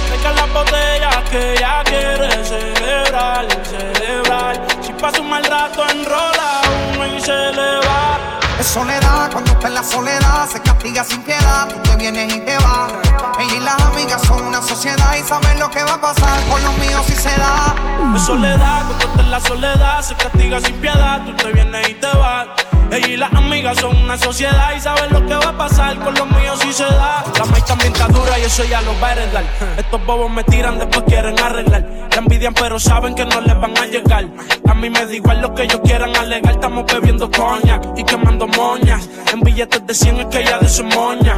Deja las botellas que ella quiere celebrar, celebrar. Si pasa un mal rato, enrola uno y se le va. Es soledad, cuando está en la soledad se castiga sin piedad. Tú te vienes y te vas. Ella y las amigas son una sociedad y saben lo que va a pasar con los míos si se da. Es soledad, cuando está en la soledad se castiga sin piedad. Tú te vienes y te vas. Ella y las amigas son una sociedad y saben lo que va a pasar con los míos si se da. La maíz también está dura y eso ya lo va a heredar. Estos bobos me tiran, después quieren arreglar. La envidian, pero saben que no les van a llegar. A mí me da igual lo que ellos quieran alegar. Estamos bebiendo coña y quemando moñas. En billetes de 100 es que ella de su moña.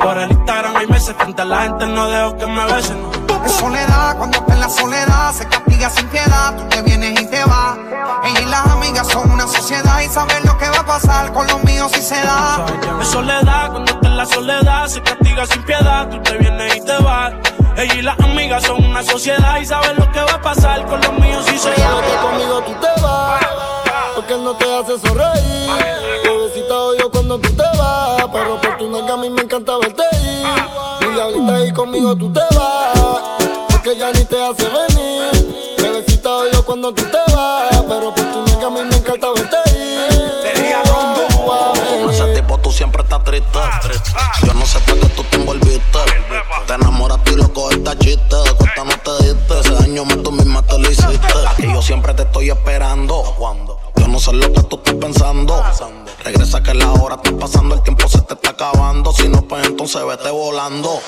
Por el Instagram hay meses. Frente a la gente no dejo que me besen. Es soledad, cuando está en la soledad se castiga sin piedad. Tú te vienes y te vas. Ella y las amigas son una sociedad y saben lo que va a pasar con los míos si se da. Es soledad, cuando está en la soledad se castiga sin piedad. Tú te vienes y te vas. Ella y las amigas son una sociedad y saben lo que va a pasar con los míos si se da. que conmigo tú te vas, porque él no te hace sonreír. Bebecita odio cuando tú te vas, tu nalga a mí me encanta verte ir. Mi diablita y conmigo tú te vas, porque ya ni te hace venir. Bebecita odio cuando tú te vas, pero por tu nalga a mí me encanta verte ir. Con ese tipo tú siempre estás triste. Yo no sé por qué tú te envolviste. Te enamoraste y lo cogiste chiste. De cuenta no te diste. Ese daño más tú misma te lo hiciste. Aquí yo siempre te estoy esperando. Yo no sé lo que tú estás pensando. Regresa que la hora está pasando, el tiempo se te está acabando. Si no, pues entonces vete volando.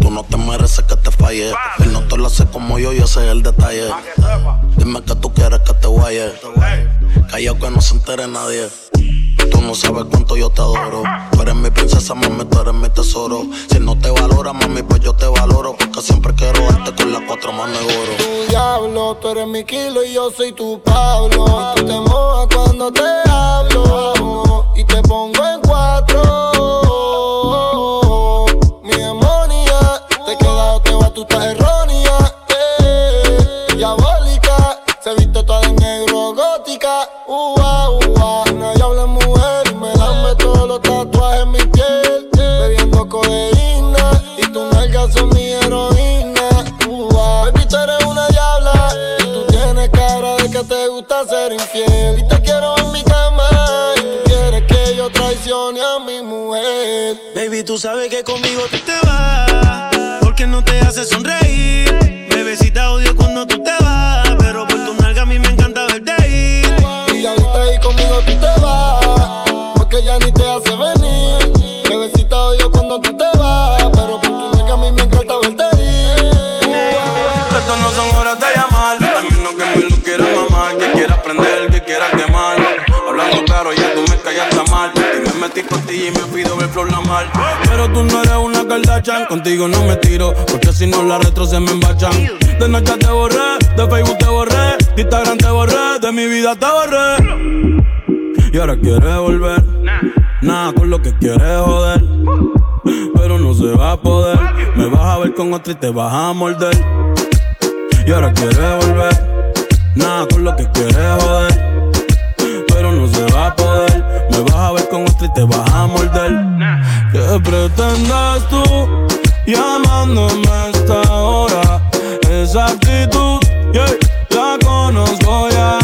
Tú no te mereces que te falle. Él no te lo hace como yo y ese es el detalle. Dime que tú quieres que te guaye. Callao que no se entere nadie. Tú no sabes cuánto yo te adoro. Tú eres mi princesa, mami, tú eres mi tesoro. Si no te valora, mami, pues yo te valoro. Porque siempre quiero darte con las cuatro manos de oro. Tu diablo, tú eres mi kilo y yo soy tu Pablo. Y tú te mojas cuando te hablo. Y te pongo en tú sabes que conmigo tú te vas. Porque no te hace sonreír. metí costilla y me pido ver flow la mal. Pero tú no eres una Kardashian, contigo no me tiro, porque si no la retro se me embachan. De Nacha te borré, de Facebook te borré, de Instagram te borré, de mi vida te borré. Y ahora quieres volver, nada con lo que quieres joder. Pero no se va a poder, me vas a ver con otra y te vas a morder. Y ahora quieres volver, nada con lo que quieres joder con otro y te vas a morder. ¿Qué pretendes tú llamándome a esta hora? Esa actitud, yeah, la conozco ya.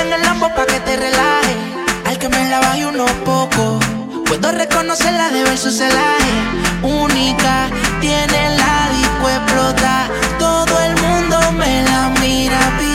en el lambo pa' que te relaje. Al que me la baje uno poco, puedo reconocerla de ver su celaje. Única, tiene la disco explota, todo el mundo me la mira.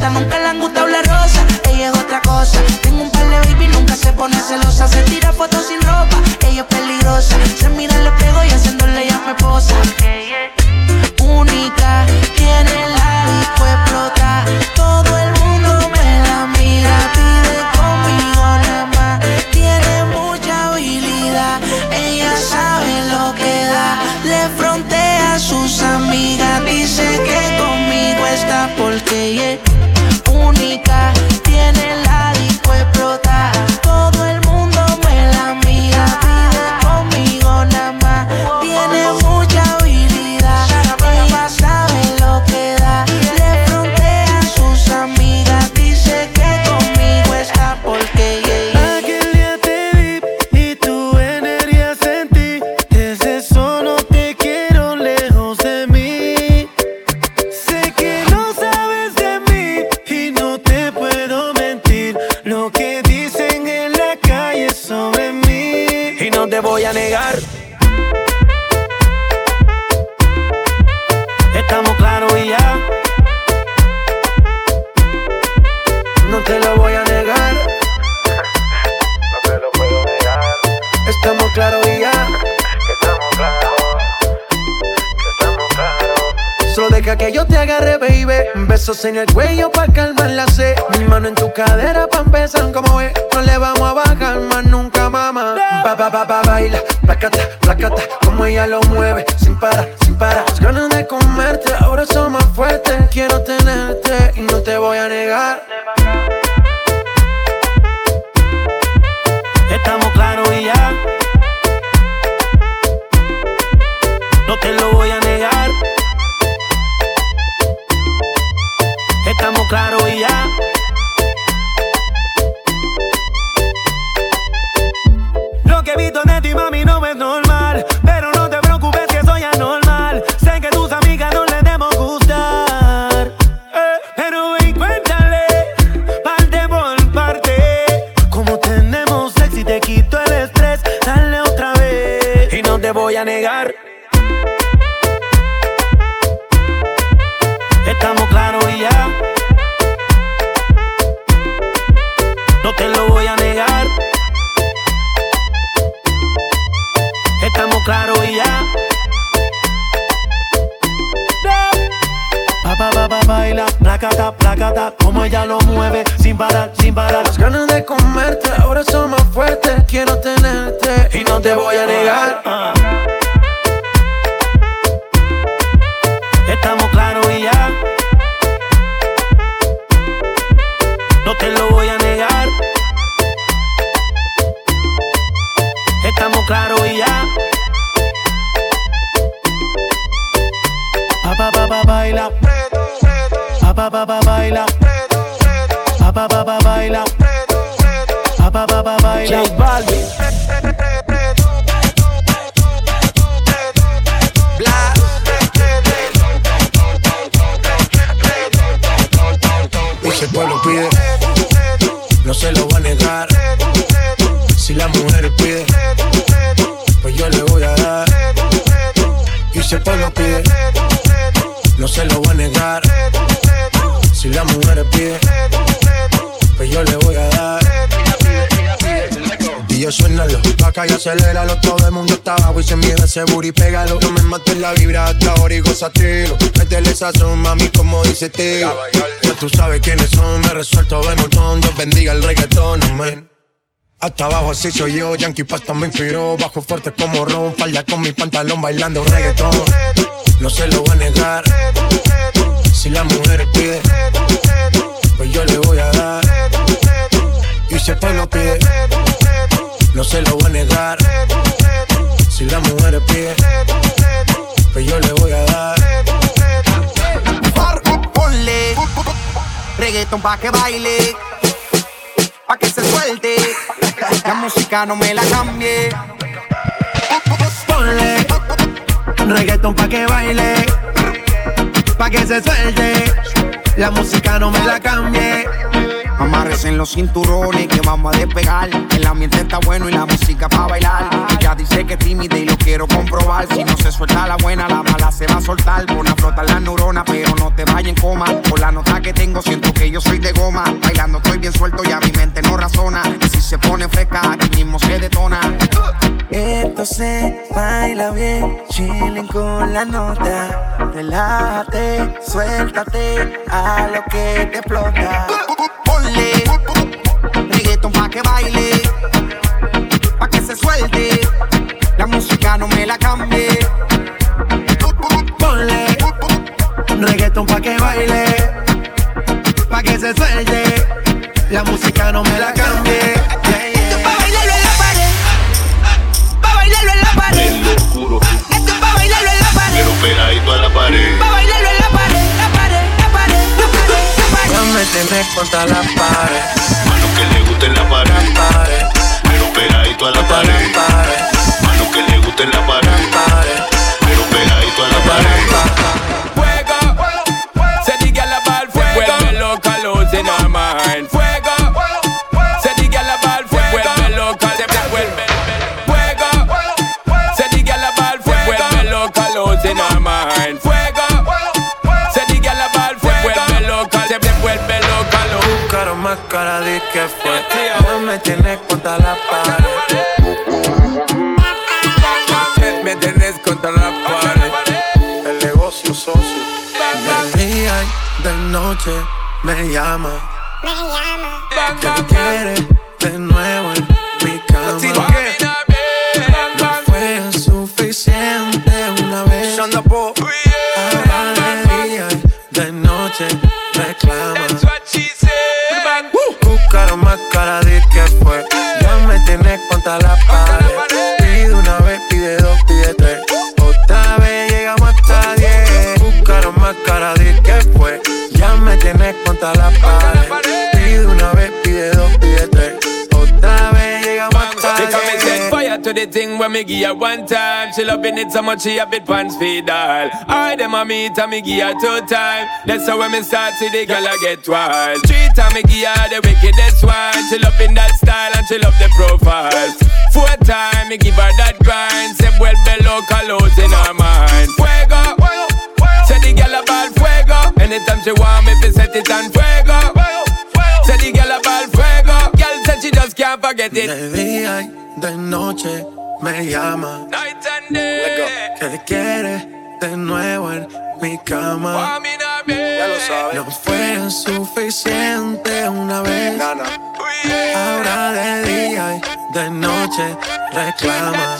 estamos in it way Ya tú sabes quiénes son, me resuelto de montón. Dios bendiga el reggaetón. Hasta abajo así soy yo, Yankee Pasta me inspiró. Bajo fuerte como Ron, falda con mi pantalón bailando reggaetón. No se lo voy a negar. Si la mujer pide, pues yo le voy a dar. Y si el pueblo pide, no se lo voy a negar. Si la mujer pide, pues yo le voy a dar. Reggaeton pa' que baile, pa' que se suelte. La música no me la cambie. Ponle reggaeton pa' que baile, pa' que se suelte. La música no me la cambie. Amarres en los cinturones que vamos a despegar. El ambiente está bueno y la música para bailar. Ella dice que es tímida y lo quiero comprobar. Si no se suelta la buena, la mala se va a soltar. Pon a flotar la neurona, pero no te vayas en coma. Por la nota que tengo, siento que yo soy de goma. Bailando estoy bien suelto y a mi mente no razona. Y si se pone fresca, aquí mismo se detona. Esto se baila bien, chilling con la nota. Relájate, suéltate a lo que te explota. Ponle reggaeton pa' que baile, pa' que se suelte. La música no me la cambie. Ponle reggaeton pa' que baile, pa' que se suelte. La música no me la cambie. Contra la pared. Mano que le guste en la pared. Pero pegadito a la pared. Mano me tienes contra la pared. Me tenés contra la pared. El negocio socio. De día y de noche me llama. When me give her one time. She loving it so much she a bit pants feed all. I them a meet and me give her two time. That's how when me start see the girl I get wild. Three time me give her the wickedest one. She loving that style and she love the profile. Four time me give her that grind. Say well below colors in her mind. Fuego. Say the girl a ball fuego. Anytime she want me, fi set it on fuego. Say the girl a ball fuego. Girl said she just can't forget it. De día y de noche me llama. Night and day. Que quiere de nuevo en mi cama. Ya lo sabes. No fue suficiente una vez. Ahora de día y de noche reclama.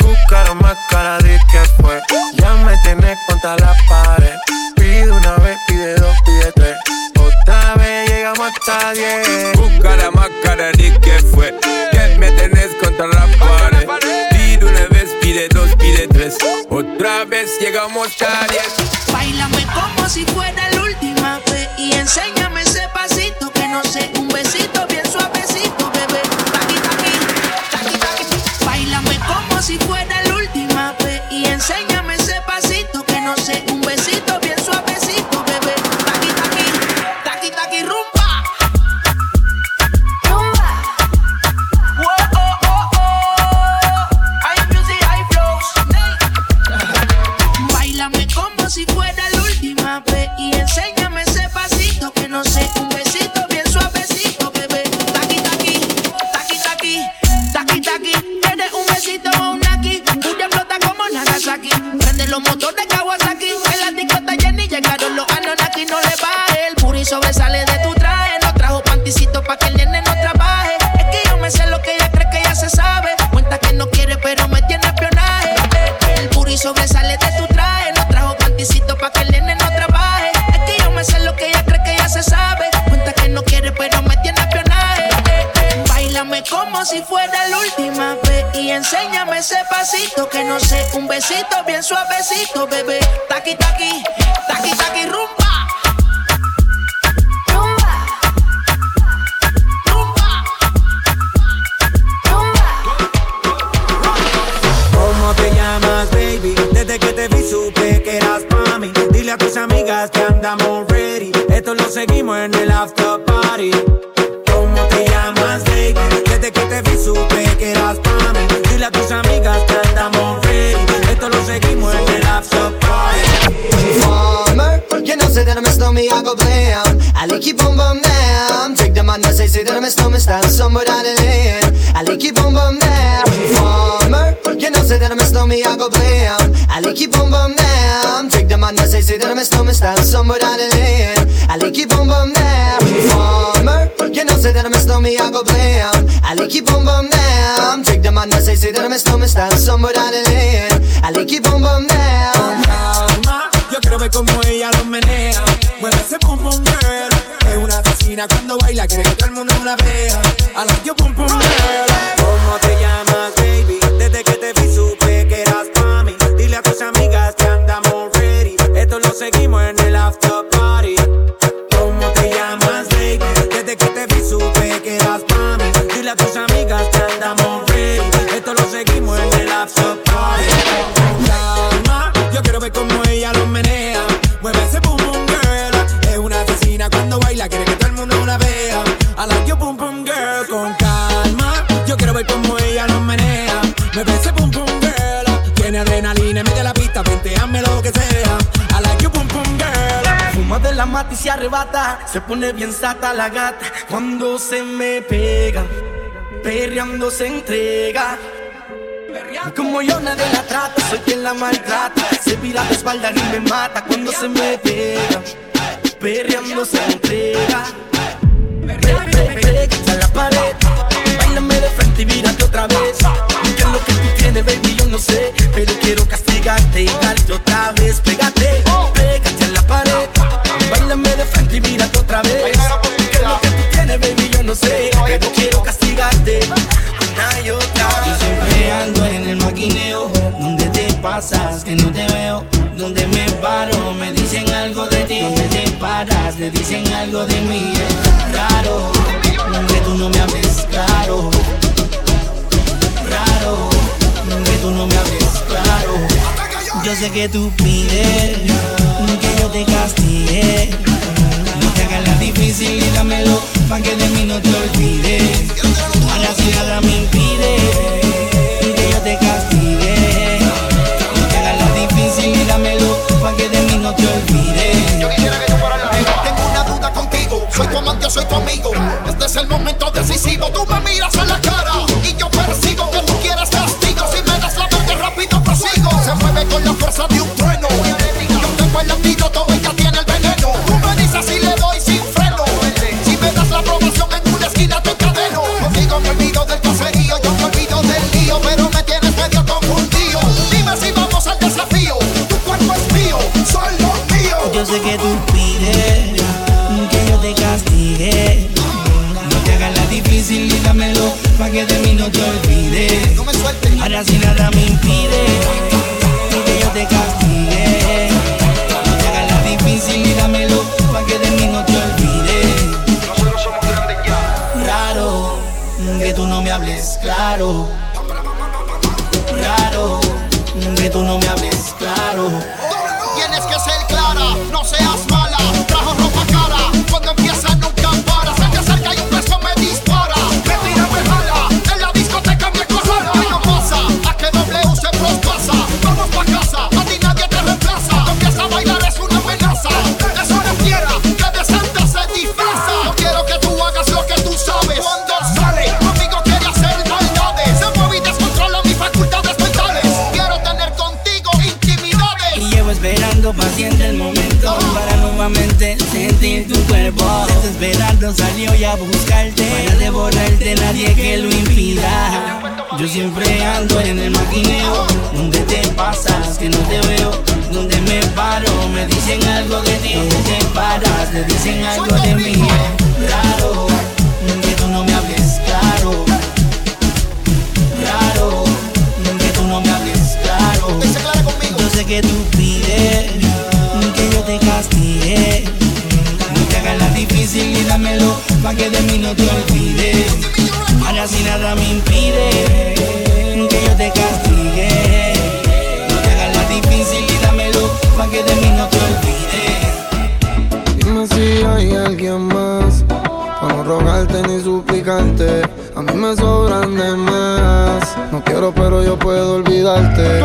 Buscaron más cara de que fue. Ya me tienes contra la pared. Pide una vez, pide dos, pide tres. Hasta diez. Buscara más cara de que fue. Que me tenés contra la pared. Pide una vez, pide dos, pide tres. Otra vez llegamos a diez. Bailame como si fuera la última vez y enséñame ese pasito que no sé, un besito bien suavecito, bebé. Taqui, taqui, taqui, taqui. Bailame como si fuera la última vez y enséñame un besito bien suavecito, bebé. Taqui, taqui, you boom boom down. Take the man that say say that I'm a snowman, stand somewhere down the lane. I you boom boom down. Farmer, you know say that I'm a snowman, I go blam. I you boom boom down. Take the man that say say that I'm a snowman, stand somewhere down the lane. I you boom boom down. Farmer, you know say that I'm a snowman, I go blam. I you boom boom down. Take the man that say say that I'm a snowman, stand somewhere down the lane. I you boom boom down. Yo quiero ver cómo ella lo menea. Cuando baila, quiere que todo el mundo la vea. Like you pum pum. La mata y se arrebata. Se pone bien sata la gata cuando se me pega. Perreando se entrega. Como yo nadie la trata, soy quien la maltrata. Se vira de espalda y me mata cuando se me pega. Perreando se entrega. Pégate a la pared. Bailame de frente y mírate otra vez. ¿Qué es lo que tú tienes, baby? Yo no sé. Pero quiero castigarte y darte otra vez. Pégate, pégate a la pared. De frente y mírate otra vez. ¿Qué es lo que tú tienes, baby? Yo no sé. Pero quiero castigarte una y otra. Yo siempre ando en el maquineo. Donde te pasas que no te veo. Donde me paro, me dicen algo de ti. Donde te paras, le dicen algo de mí. Es raro que tú no me hables claro. Raro que tú no me hables claro. Yo sé que tú pides que yo te castigue. Difícil y dámelo pa' que de mí no te olvides. Ahora si nada me impide que yo te castigue. No te hagas la difícil y dámelo pa' que de mí no te olvides. Tengo una duda contigo, soy tu amante, soy tu amigo. Este es el momento decisivo, tú me miras a la cara que de mí no te olvides. Ahora si nada me impide que yo te castigue. No te hagas la difícil y dámelo pa' que de mí no te olvides. Nosotros somos grandes ya. Raro que tú no me hables claro. Raro que tú no me hables claro. Yo siempre ando en el maquineo, donde te pasas que no te veo, donde me paro, me dicen algo de ti, donde te paras, te dicen algo de mí. Raro, que tú no me hables claro. Raro, que tú no me hables claro. Yo sé que tú pides que yo te castigue, no te hagas la difícil y dámelo, pa' que de mí no te olvides miras y nada me impide que yo te castigue. No te hagas la difícil y dámelo pa' que de mí no te olvides. Dime si hay alguien más para no rogarte ni suplicarte. A mí me sobran de más. No quiero, pero yo puedo olvidarte.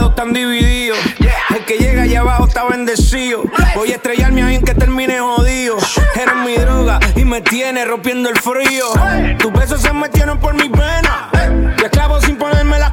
lados están divididos. El que llega allá abajo está bendecido. Voy a estrellarme ahí en que termine jodido. Eres mi droga y me tiene rompiendo el frío. Tus besos se metieron por mi pena. Te esclavo sin ponerme la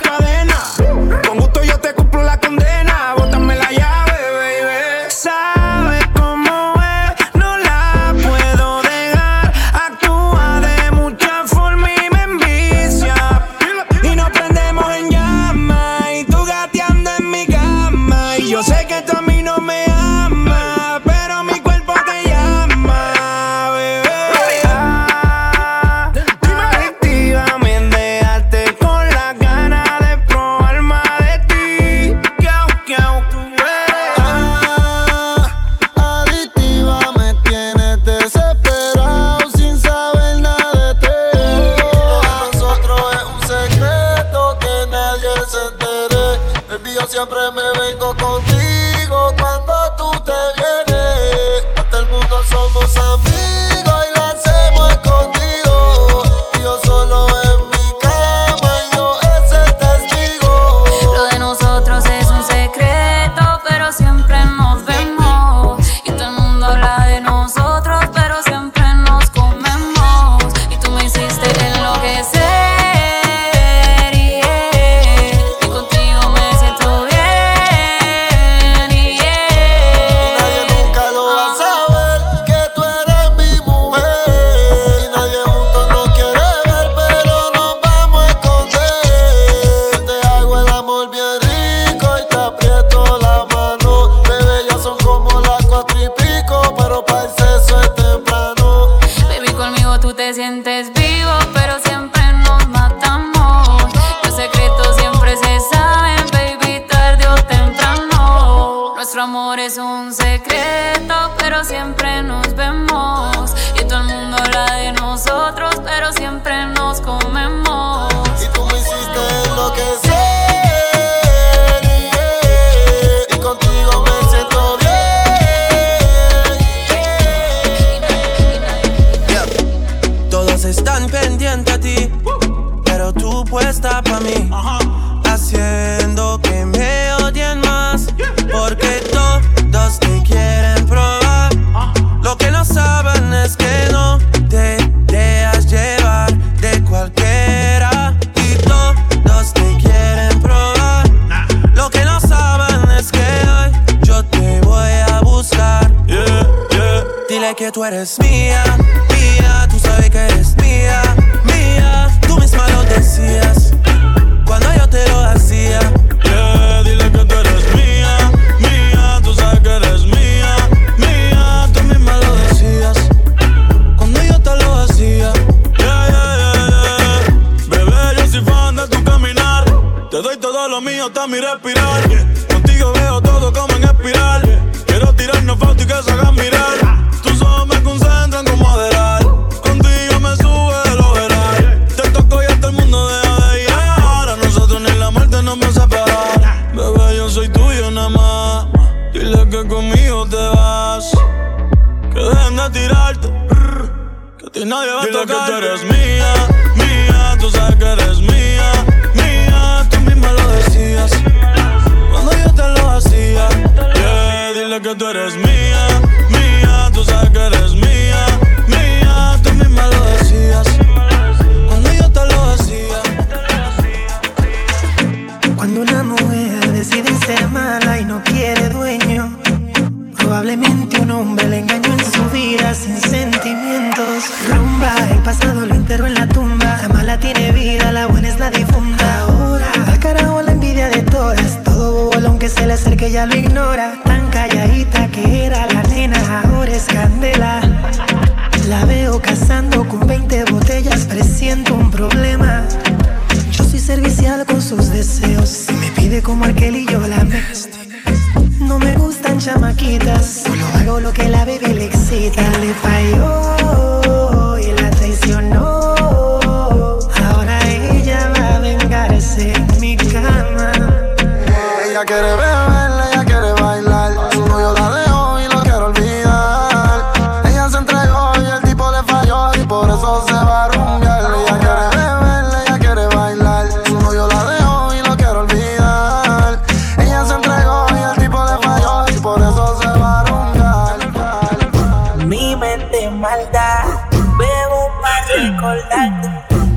it's me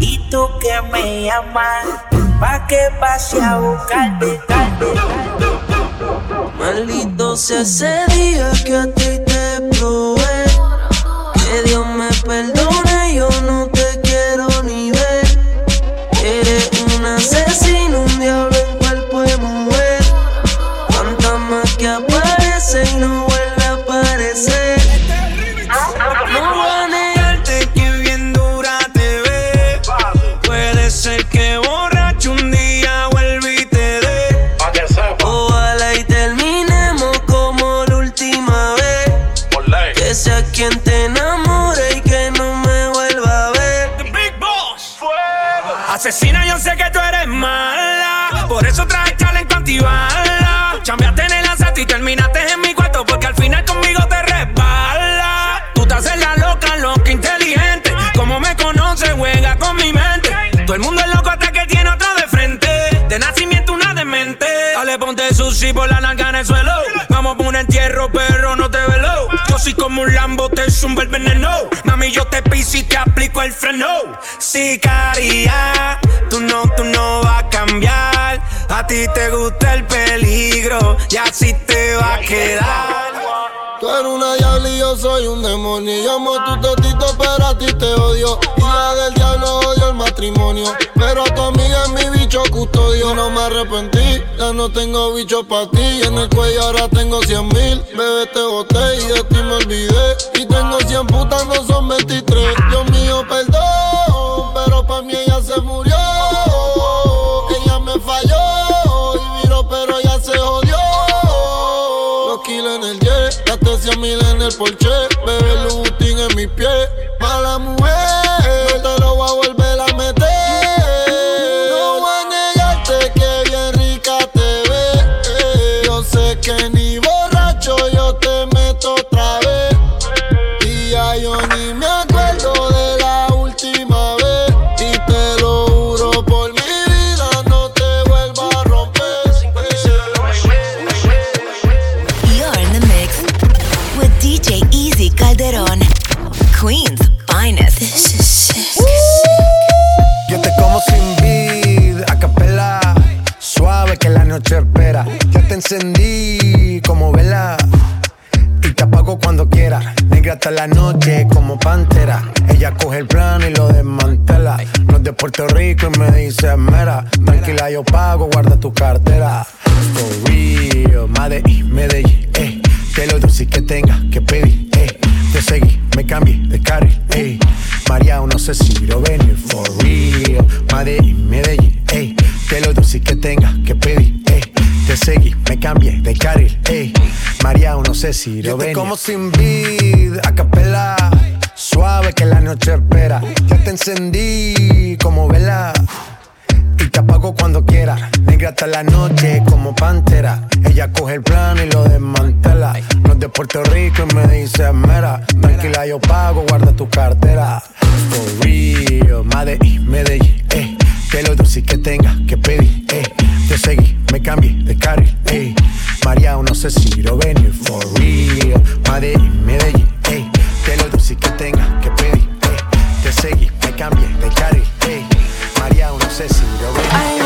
Y tú que me llamas, pa' que pase a buscarte. Maldito sea ese día que a ti te probé. Que Dios me perdone. Asesina, yo sé que tú eres mala. Por eso traje talent bala. Chambiaste en el asalto y terminaste en mi cuarto. Porque al final conmigo te resbala. Tú te haces la loca, loca, inteligente. Como me conoces, juega con mi mente. Todo el mundo es loco hasta que tiene otro de frente. De nacimiento una demente. Dale, ponte sushi por la larga en el suelo. Vamos por un entierro, pero no te velo. Yo soy como un lambo, te zumba el veneno. Y te aplico el freno. Sicaria, tú no, tú no vas a cambiar. A ti te gusta el peligro y así te va a quedar. Eres una diabla y yo soy un demonio. Yo amo tu totito, pero a ti te odio. Hija del diablo odio el matrimonio. Pero a tu amiga es mi bicho custodio. No me arrepentí, ya no tengo bicho para ti. En el cuello ahora tengo 100 mil. Bebé, te boté y de ti me olvidé. Y tengo 100 putas, no son 23. Dios mío, perdón, Puerto Rico y me dice mera. Tranquila, yo pago, guarda tu cartera. For real, Medellín, Medellín, eh. Que lo dulce que tenga que pedir, eh. Te seguí, me cambié de carril, eh. María, no sé si lo venir, for real. Medellín, Medellín, eh. Que lo dulce que tenga que pedir, eh. Te seguí, me cambié de carril, eh. María, no sé si lo venir. como sin vid, a capela. Suave que la noche espera. Ya te encendí como vela. Y te apago cuando quiera. Negra hasta la noche como pantera. Ella coge el plano y lo desmantela. No es de Puerto Rico y me dice mera. Tranquila, yo pago, guarda tu cartera. For real, Medellín, Medellín, eh. Que lo dulce que tenga que pedir, eh. Te seguí, me cambié de carril, eh. María, no sé si lo venir. For real, Medellín, Medellín, eh. Dulce que tenga que pedir, eh. Te seguí, me cambié de carril, eh. María, no sé si lo venir.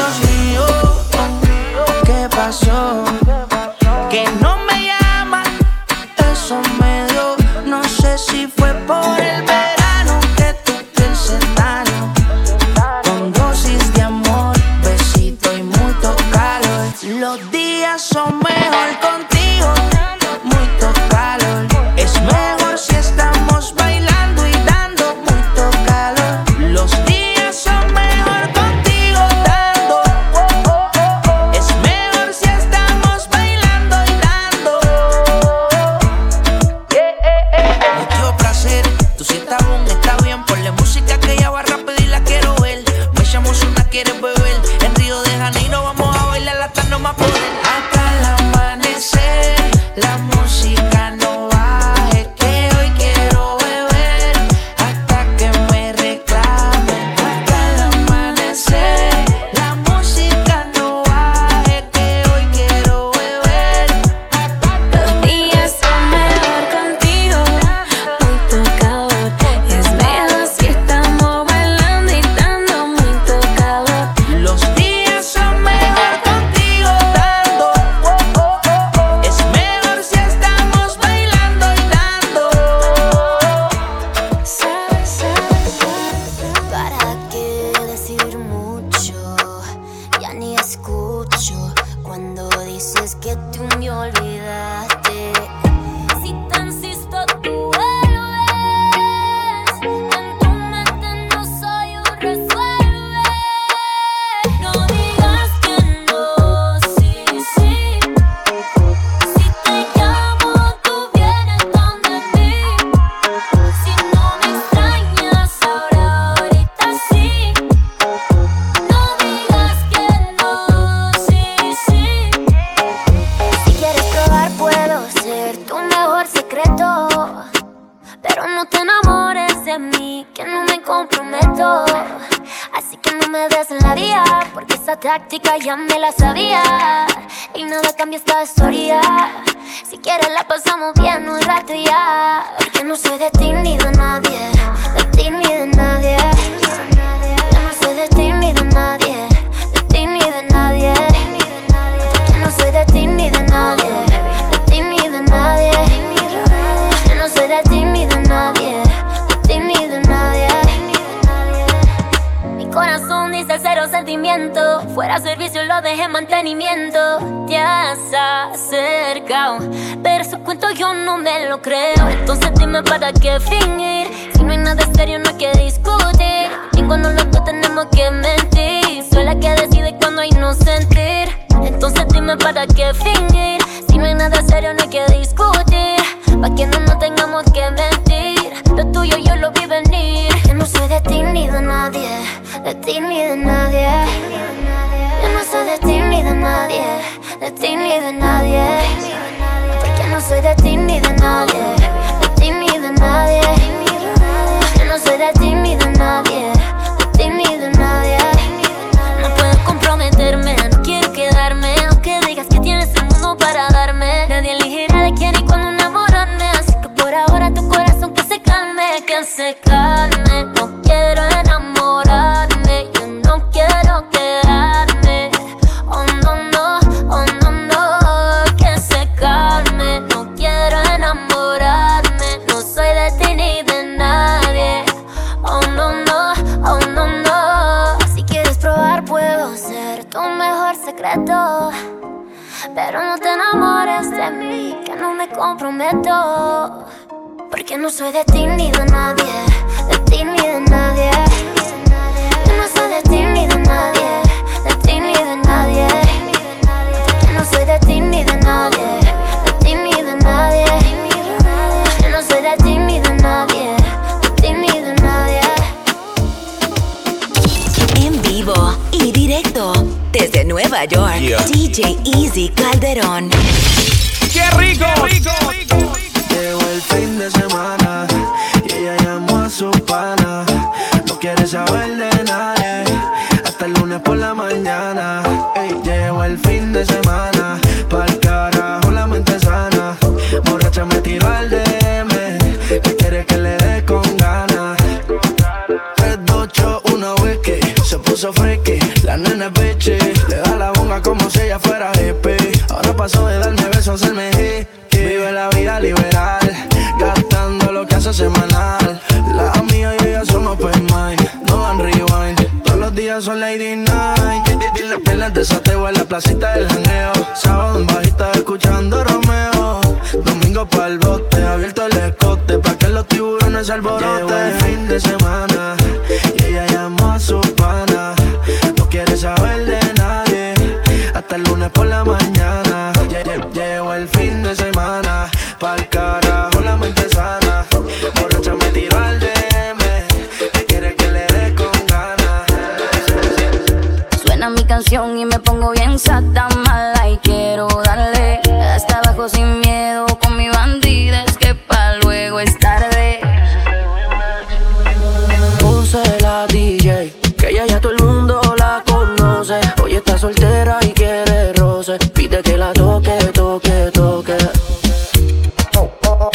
Hoy está soltera y quiere roce. Pide que la toque, toque, toque.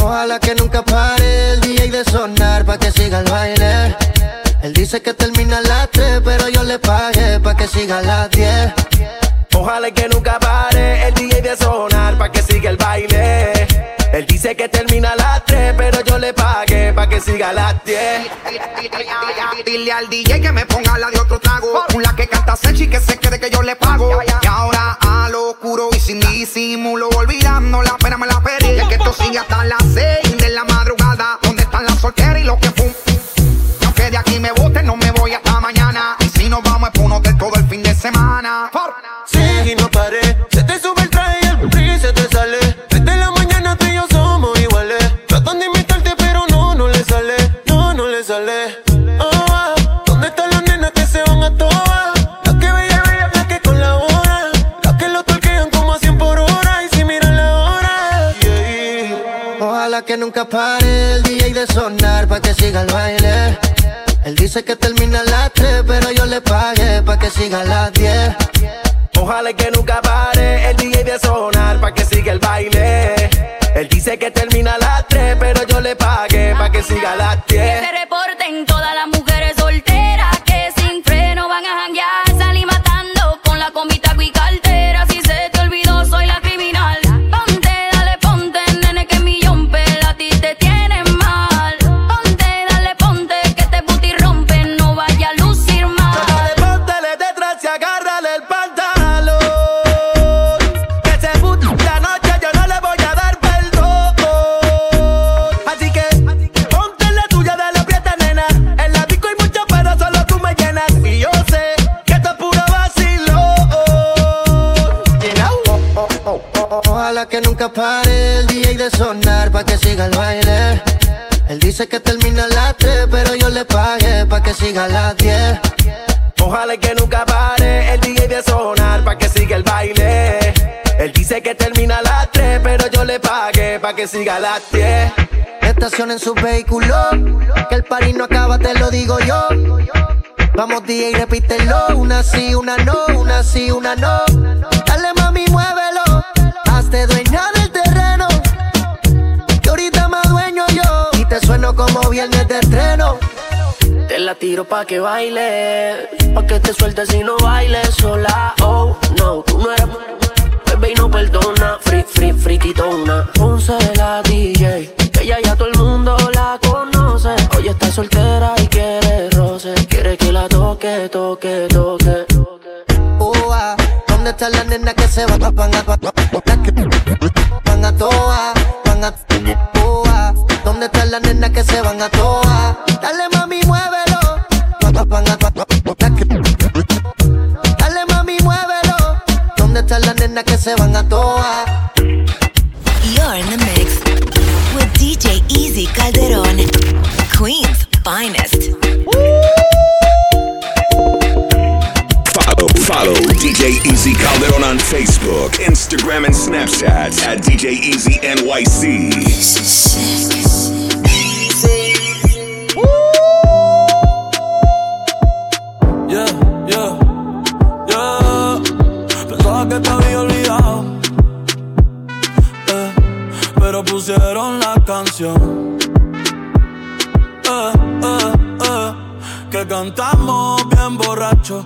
Ojalá que nunca pare el DJ de sonar pa' que siga el baile. Él dice que termina a las 3, pero yo le pagué pa' que siga a las 10. Ojalá que nunca pare el DJ de sonar pa' que siga el baile. Él dice que termina las 3, pero yo le pagué pa' que siga las 10. Dile al DJ que me ponga la de otro trago. Con la que canta Sechi que se quede que yo le pago. Y ahora a lo oscuro y sin disimulo, olvidando la pena me la pedí. Es que esto sigue hasta las 6 de la madrugada. Donde están las solteras y los que fum? No que de aquí me boten, no me voy hasta mañana. Y si nos vamos es por un hotel todo el fin de semana sigue y no paré. Se te sube el traje y se te sale. Desde la mañana tú y yo somos iguales. Tratan de imitarte, pero no, no le sale. No, no le sale. Oh, ah. ¿Dónde están las nenas que se van a todas? Las que bella, bella, las que con la hora. Las que lo torquean como a 100 por hora. Y si miran la hora. Ojalá que nunca pare el DJ de sonar pa' que siga el baile. Él dice que termina las 3, pero yo le pagué pa' que siga las 10. Ojalá que nunca pare el DJ de sonar pa' que siga el baile. Él dice que termina a las 3, pero yo le pagué pa' que siga a las Que 10. se reporten todas las Ojalá que nunca pare el DJ de sonar pa' que siga el baile. Él dice que termina a las 3, pero yo le pagué pa' que siga a las 10. Ojalá que nunca pare el DJ de sonar pa' que siga el baile. Él dice que termina a las 3, pero yo le pagué pa' que siga a las 10. Estacionen su vehículo, que el party no acaba, te lo digo yo. Vamos DJ, repítelo, una sí, una no, una sí, una no. Muévelo, hazte dueña del terreno. Que ahorita más dueño yo, y te sueno como viernes de estreno. Te la tiro pa' que baile, pa' que te sueltes y no bailes sola. Oh, no, tú no eres bebé y no perdona. Free, free, friquitona. Ponce la DJ, que ya ya todo el mundo la conoce. Hoy está soltera y quiere roce. Quiere que la toque, toque, toque. Oh, ah, ¿Dónde están las nenas que se van a van a van a toa, van a oh, ah, ¿Dónde están las nenas que se van a toa? Dale mami, muévelo. Van a- Dale mami, muévelo. ¿Dónde están las nenas que se van a toa? You're in the mix with DJ Easy Calderón, Queen's finest. Follow, DJ Easy Calderon on Facebook, Instagram, and Snapchat at DJ Easy NYC. Yeah, yeah, yeah. Pensaba que te había olvidado. Eh, pero pusieron la canción. Eh, eh, eh, que cantamos bien borracho,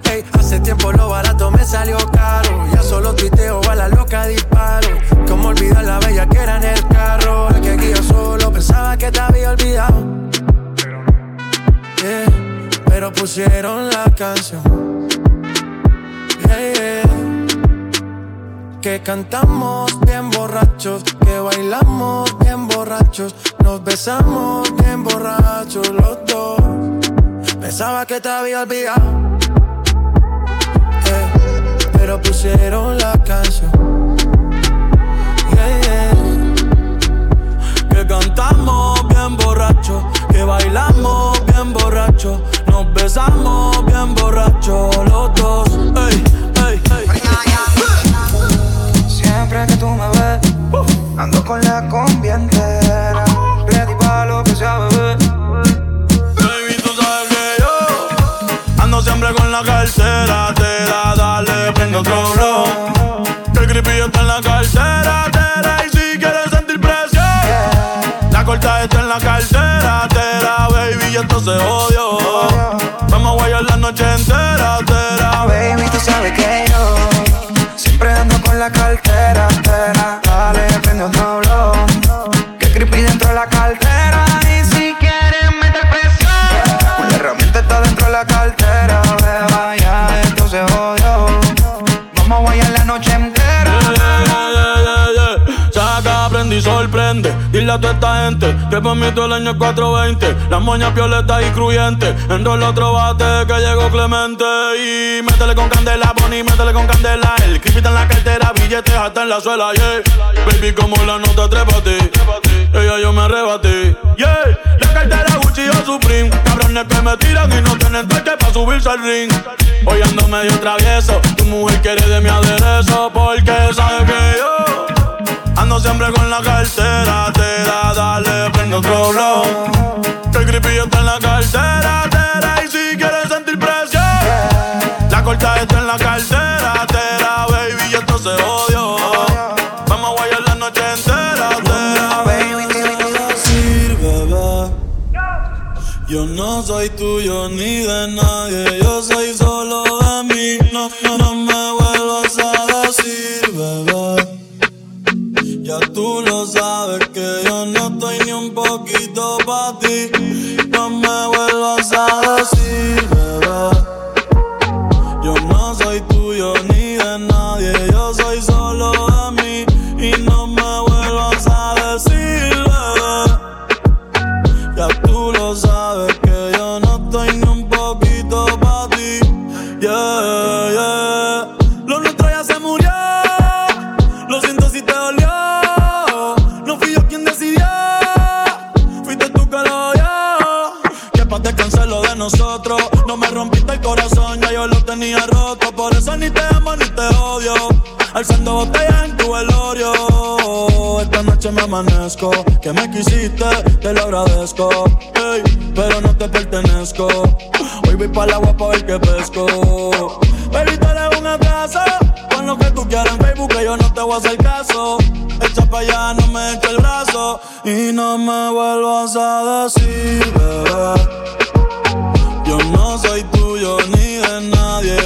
Hace tiempo lo barato me salió caro. Ya solo tuiteo a la loca disparo. Como olvidar la bella que era en el carro. El que aquí yo solo pensaba que te había olvidado. Yeah, pero pusieron la canción. Yeah, yeah. Que cantamos bien borrachos, que bailamos bien borrachos, nos besamos bien borrachos los dos. Pensaba que te había olvidado, pero pusieron la canción. Que cantamos bien borracho, que bailamos bien borracho, nos besamos bien borracho los dos. Ey, ey, ey. Siempre que tú me ves, ando con la combi entera. Que sea, bebé. Baby, tú sabes que yo ando siempre con la cartera, otro el creepy está en la cartera, te da, y si quieres sentir presión, la corta está en la cartera, te da, baby, y esto se odio. Vamos a guayar la noche entera, te da. Baby, tú sabes que yo toda esta gente que por mí todo el año es 420. Las moñas violetas y cruyentes. En el otro bate que llegó Clemente. Y métele con candela, Bonnie, métele con candela. El creepy en la cartera, billetes hasta en la suela, yeah. Baby, como la nota, trépate. Ella yo me arrebaté, yeah. La cartera Gucci o Supreme. Cabrones que me tiran y no tienen toque para subirse al ring. Hoy ando medio travieso. Tu mujer quiere de mi aderezo porque sabe que yo ando siempre con la cartera. Te da, dale, prende otro blow. El creepy está en la cartera, tera. Y si quieres sentir presión, la corta está en la cartera, tera, baby. Y esto se odio. Vamos a guayar la noche entera, tera, decir, bebé. Yo no soy tuyo ni de nadie, yo soy vuelvas Que me quisiste, te lo agradezco. Pero no te pertenezco. Hoy voy para el agua pa' ver que pesco. Baby, te dejo un abrazo. Pon lo que tú quieras en Facebook, que yo no te voy a hacer caso. Echa pa' allá, no me eche el brazo. Y no me vuelvas a decir, bebé. Yo no soy tuyo ni de nadie,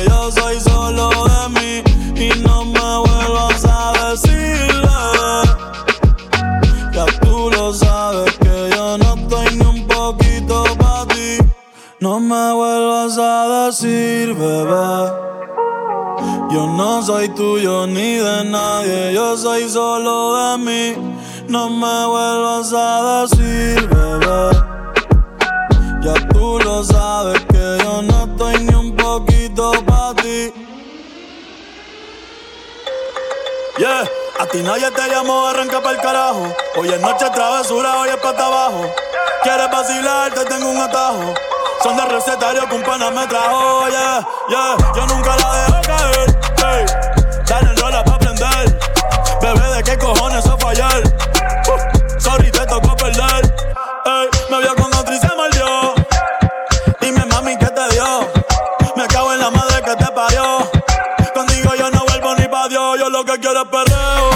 me vuelvas a decir, bebé. Yo no soy tuyo ni de nadie, yo soy solo de mí. No me vuelvas a decir, bebé. Ya tú lo sabes que yo no estoy ni un poquito para ti. Yeah, a ti nadie te llamó, arranca para el carajo. Hoy es noche travesura, hoy es pata abajo. Quieres vacilar, te tengo un atajo. Son de recetario que un pana me trajo, yeah, yeah. Yo nunca la dejo caer, hey. Dale rola pa' aprender. Bebé, ¿de qué cojones eso fallar? Uh, sorry, te tocó perder. Ey, me vio con otro y se mordió. Dime, mami, ¿qué te dio? Me cago en la madre que te parió. Contigo yo no vuelvo ni pa' Dios, yo lo que quiero es perreo.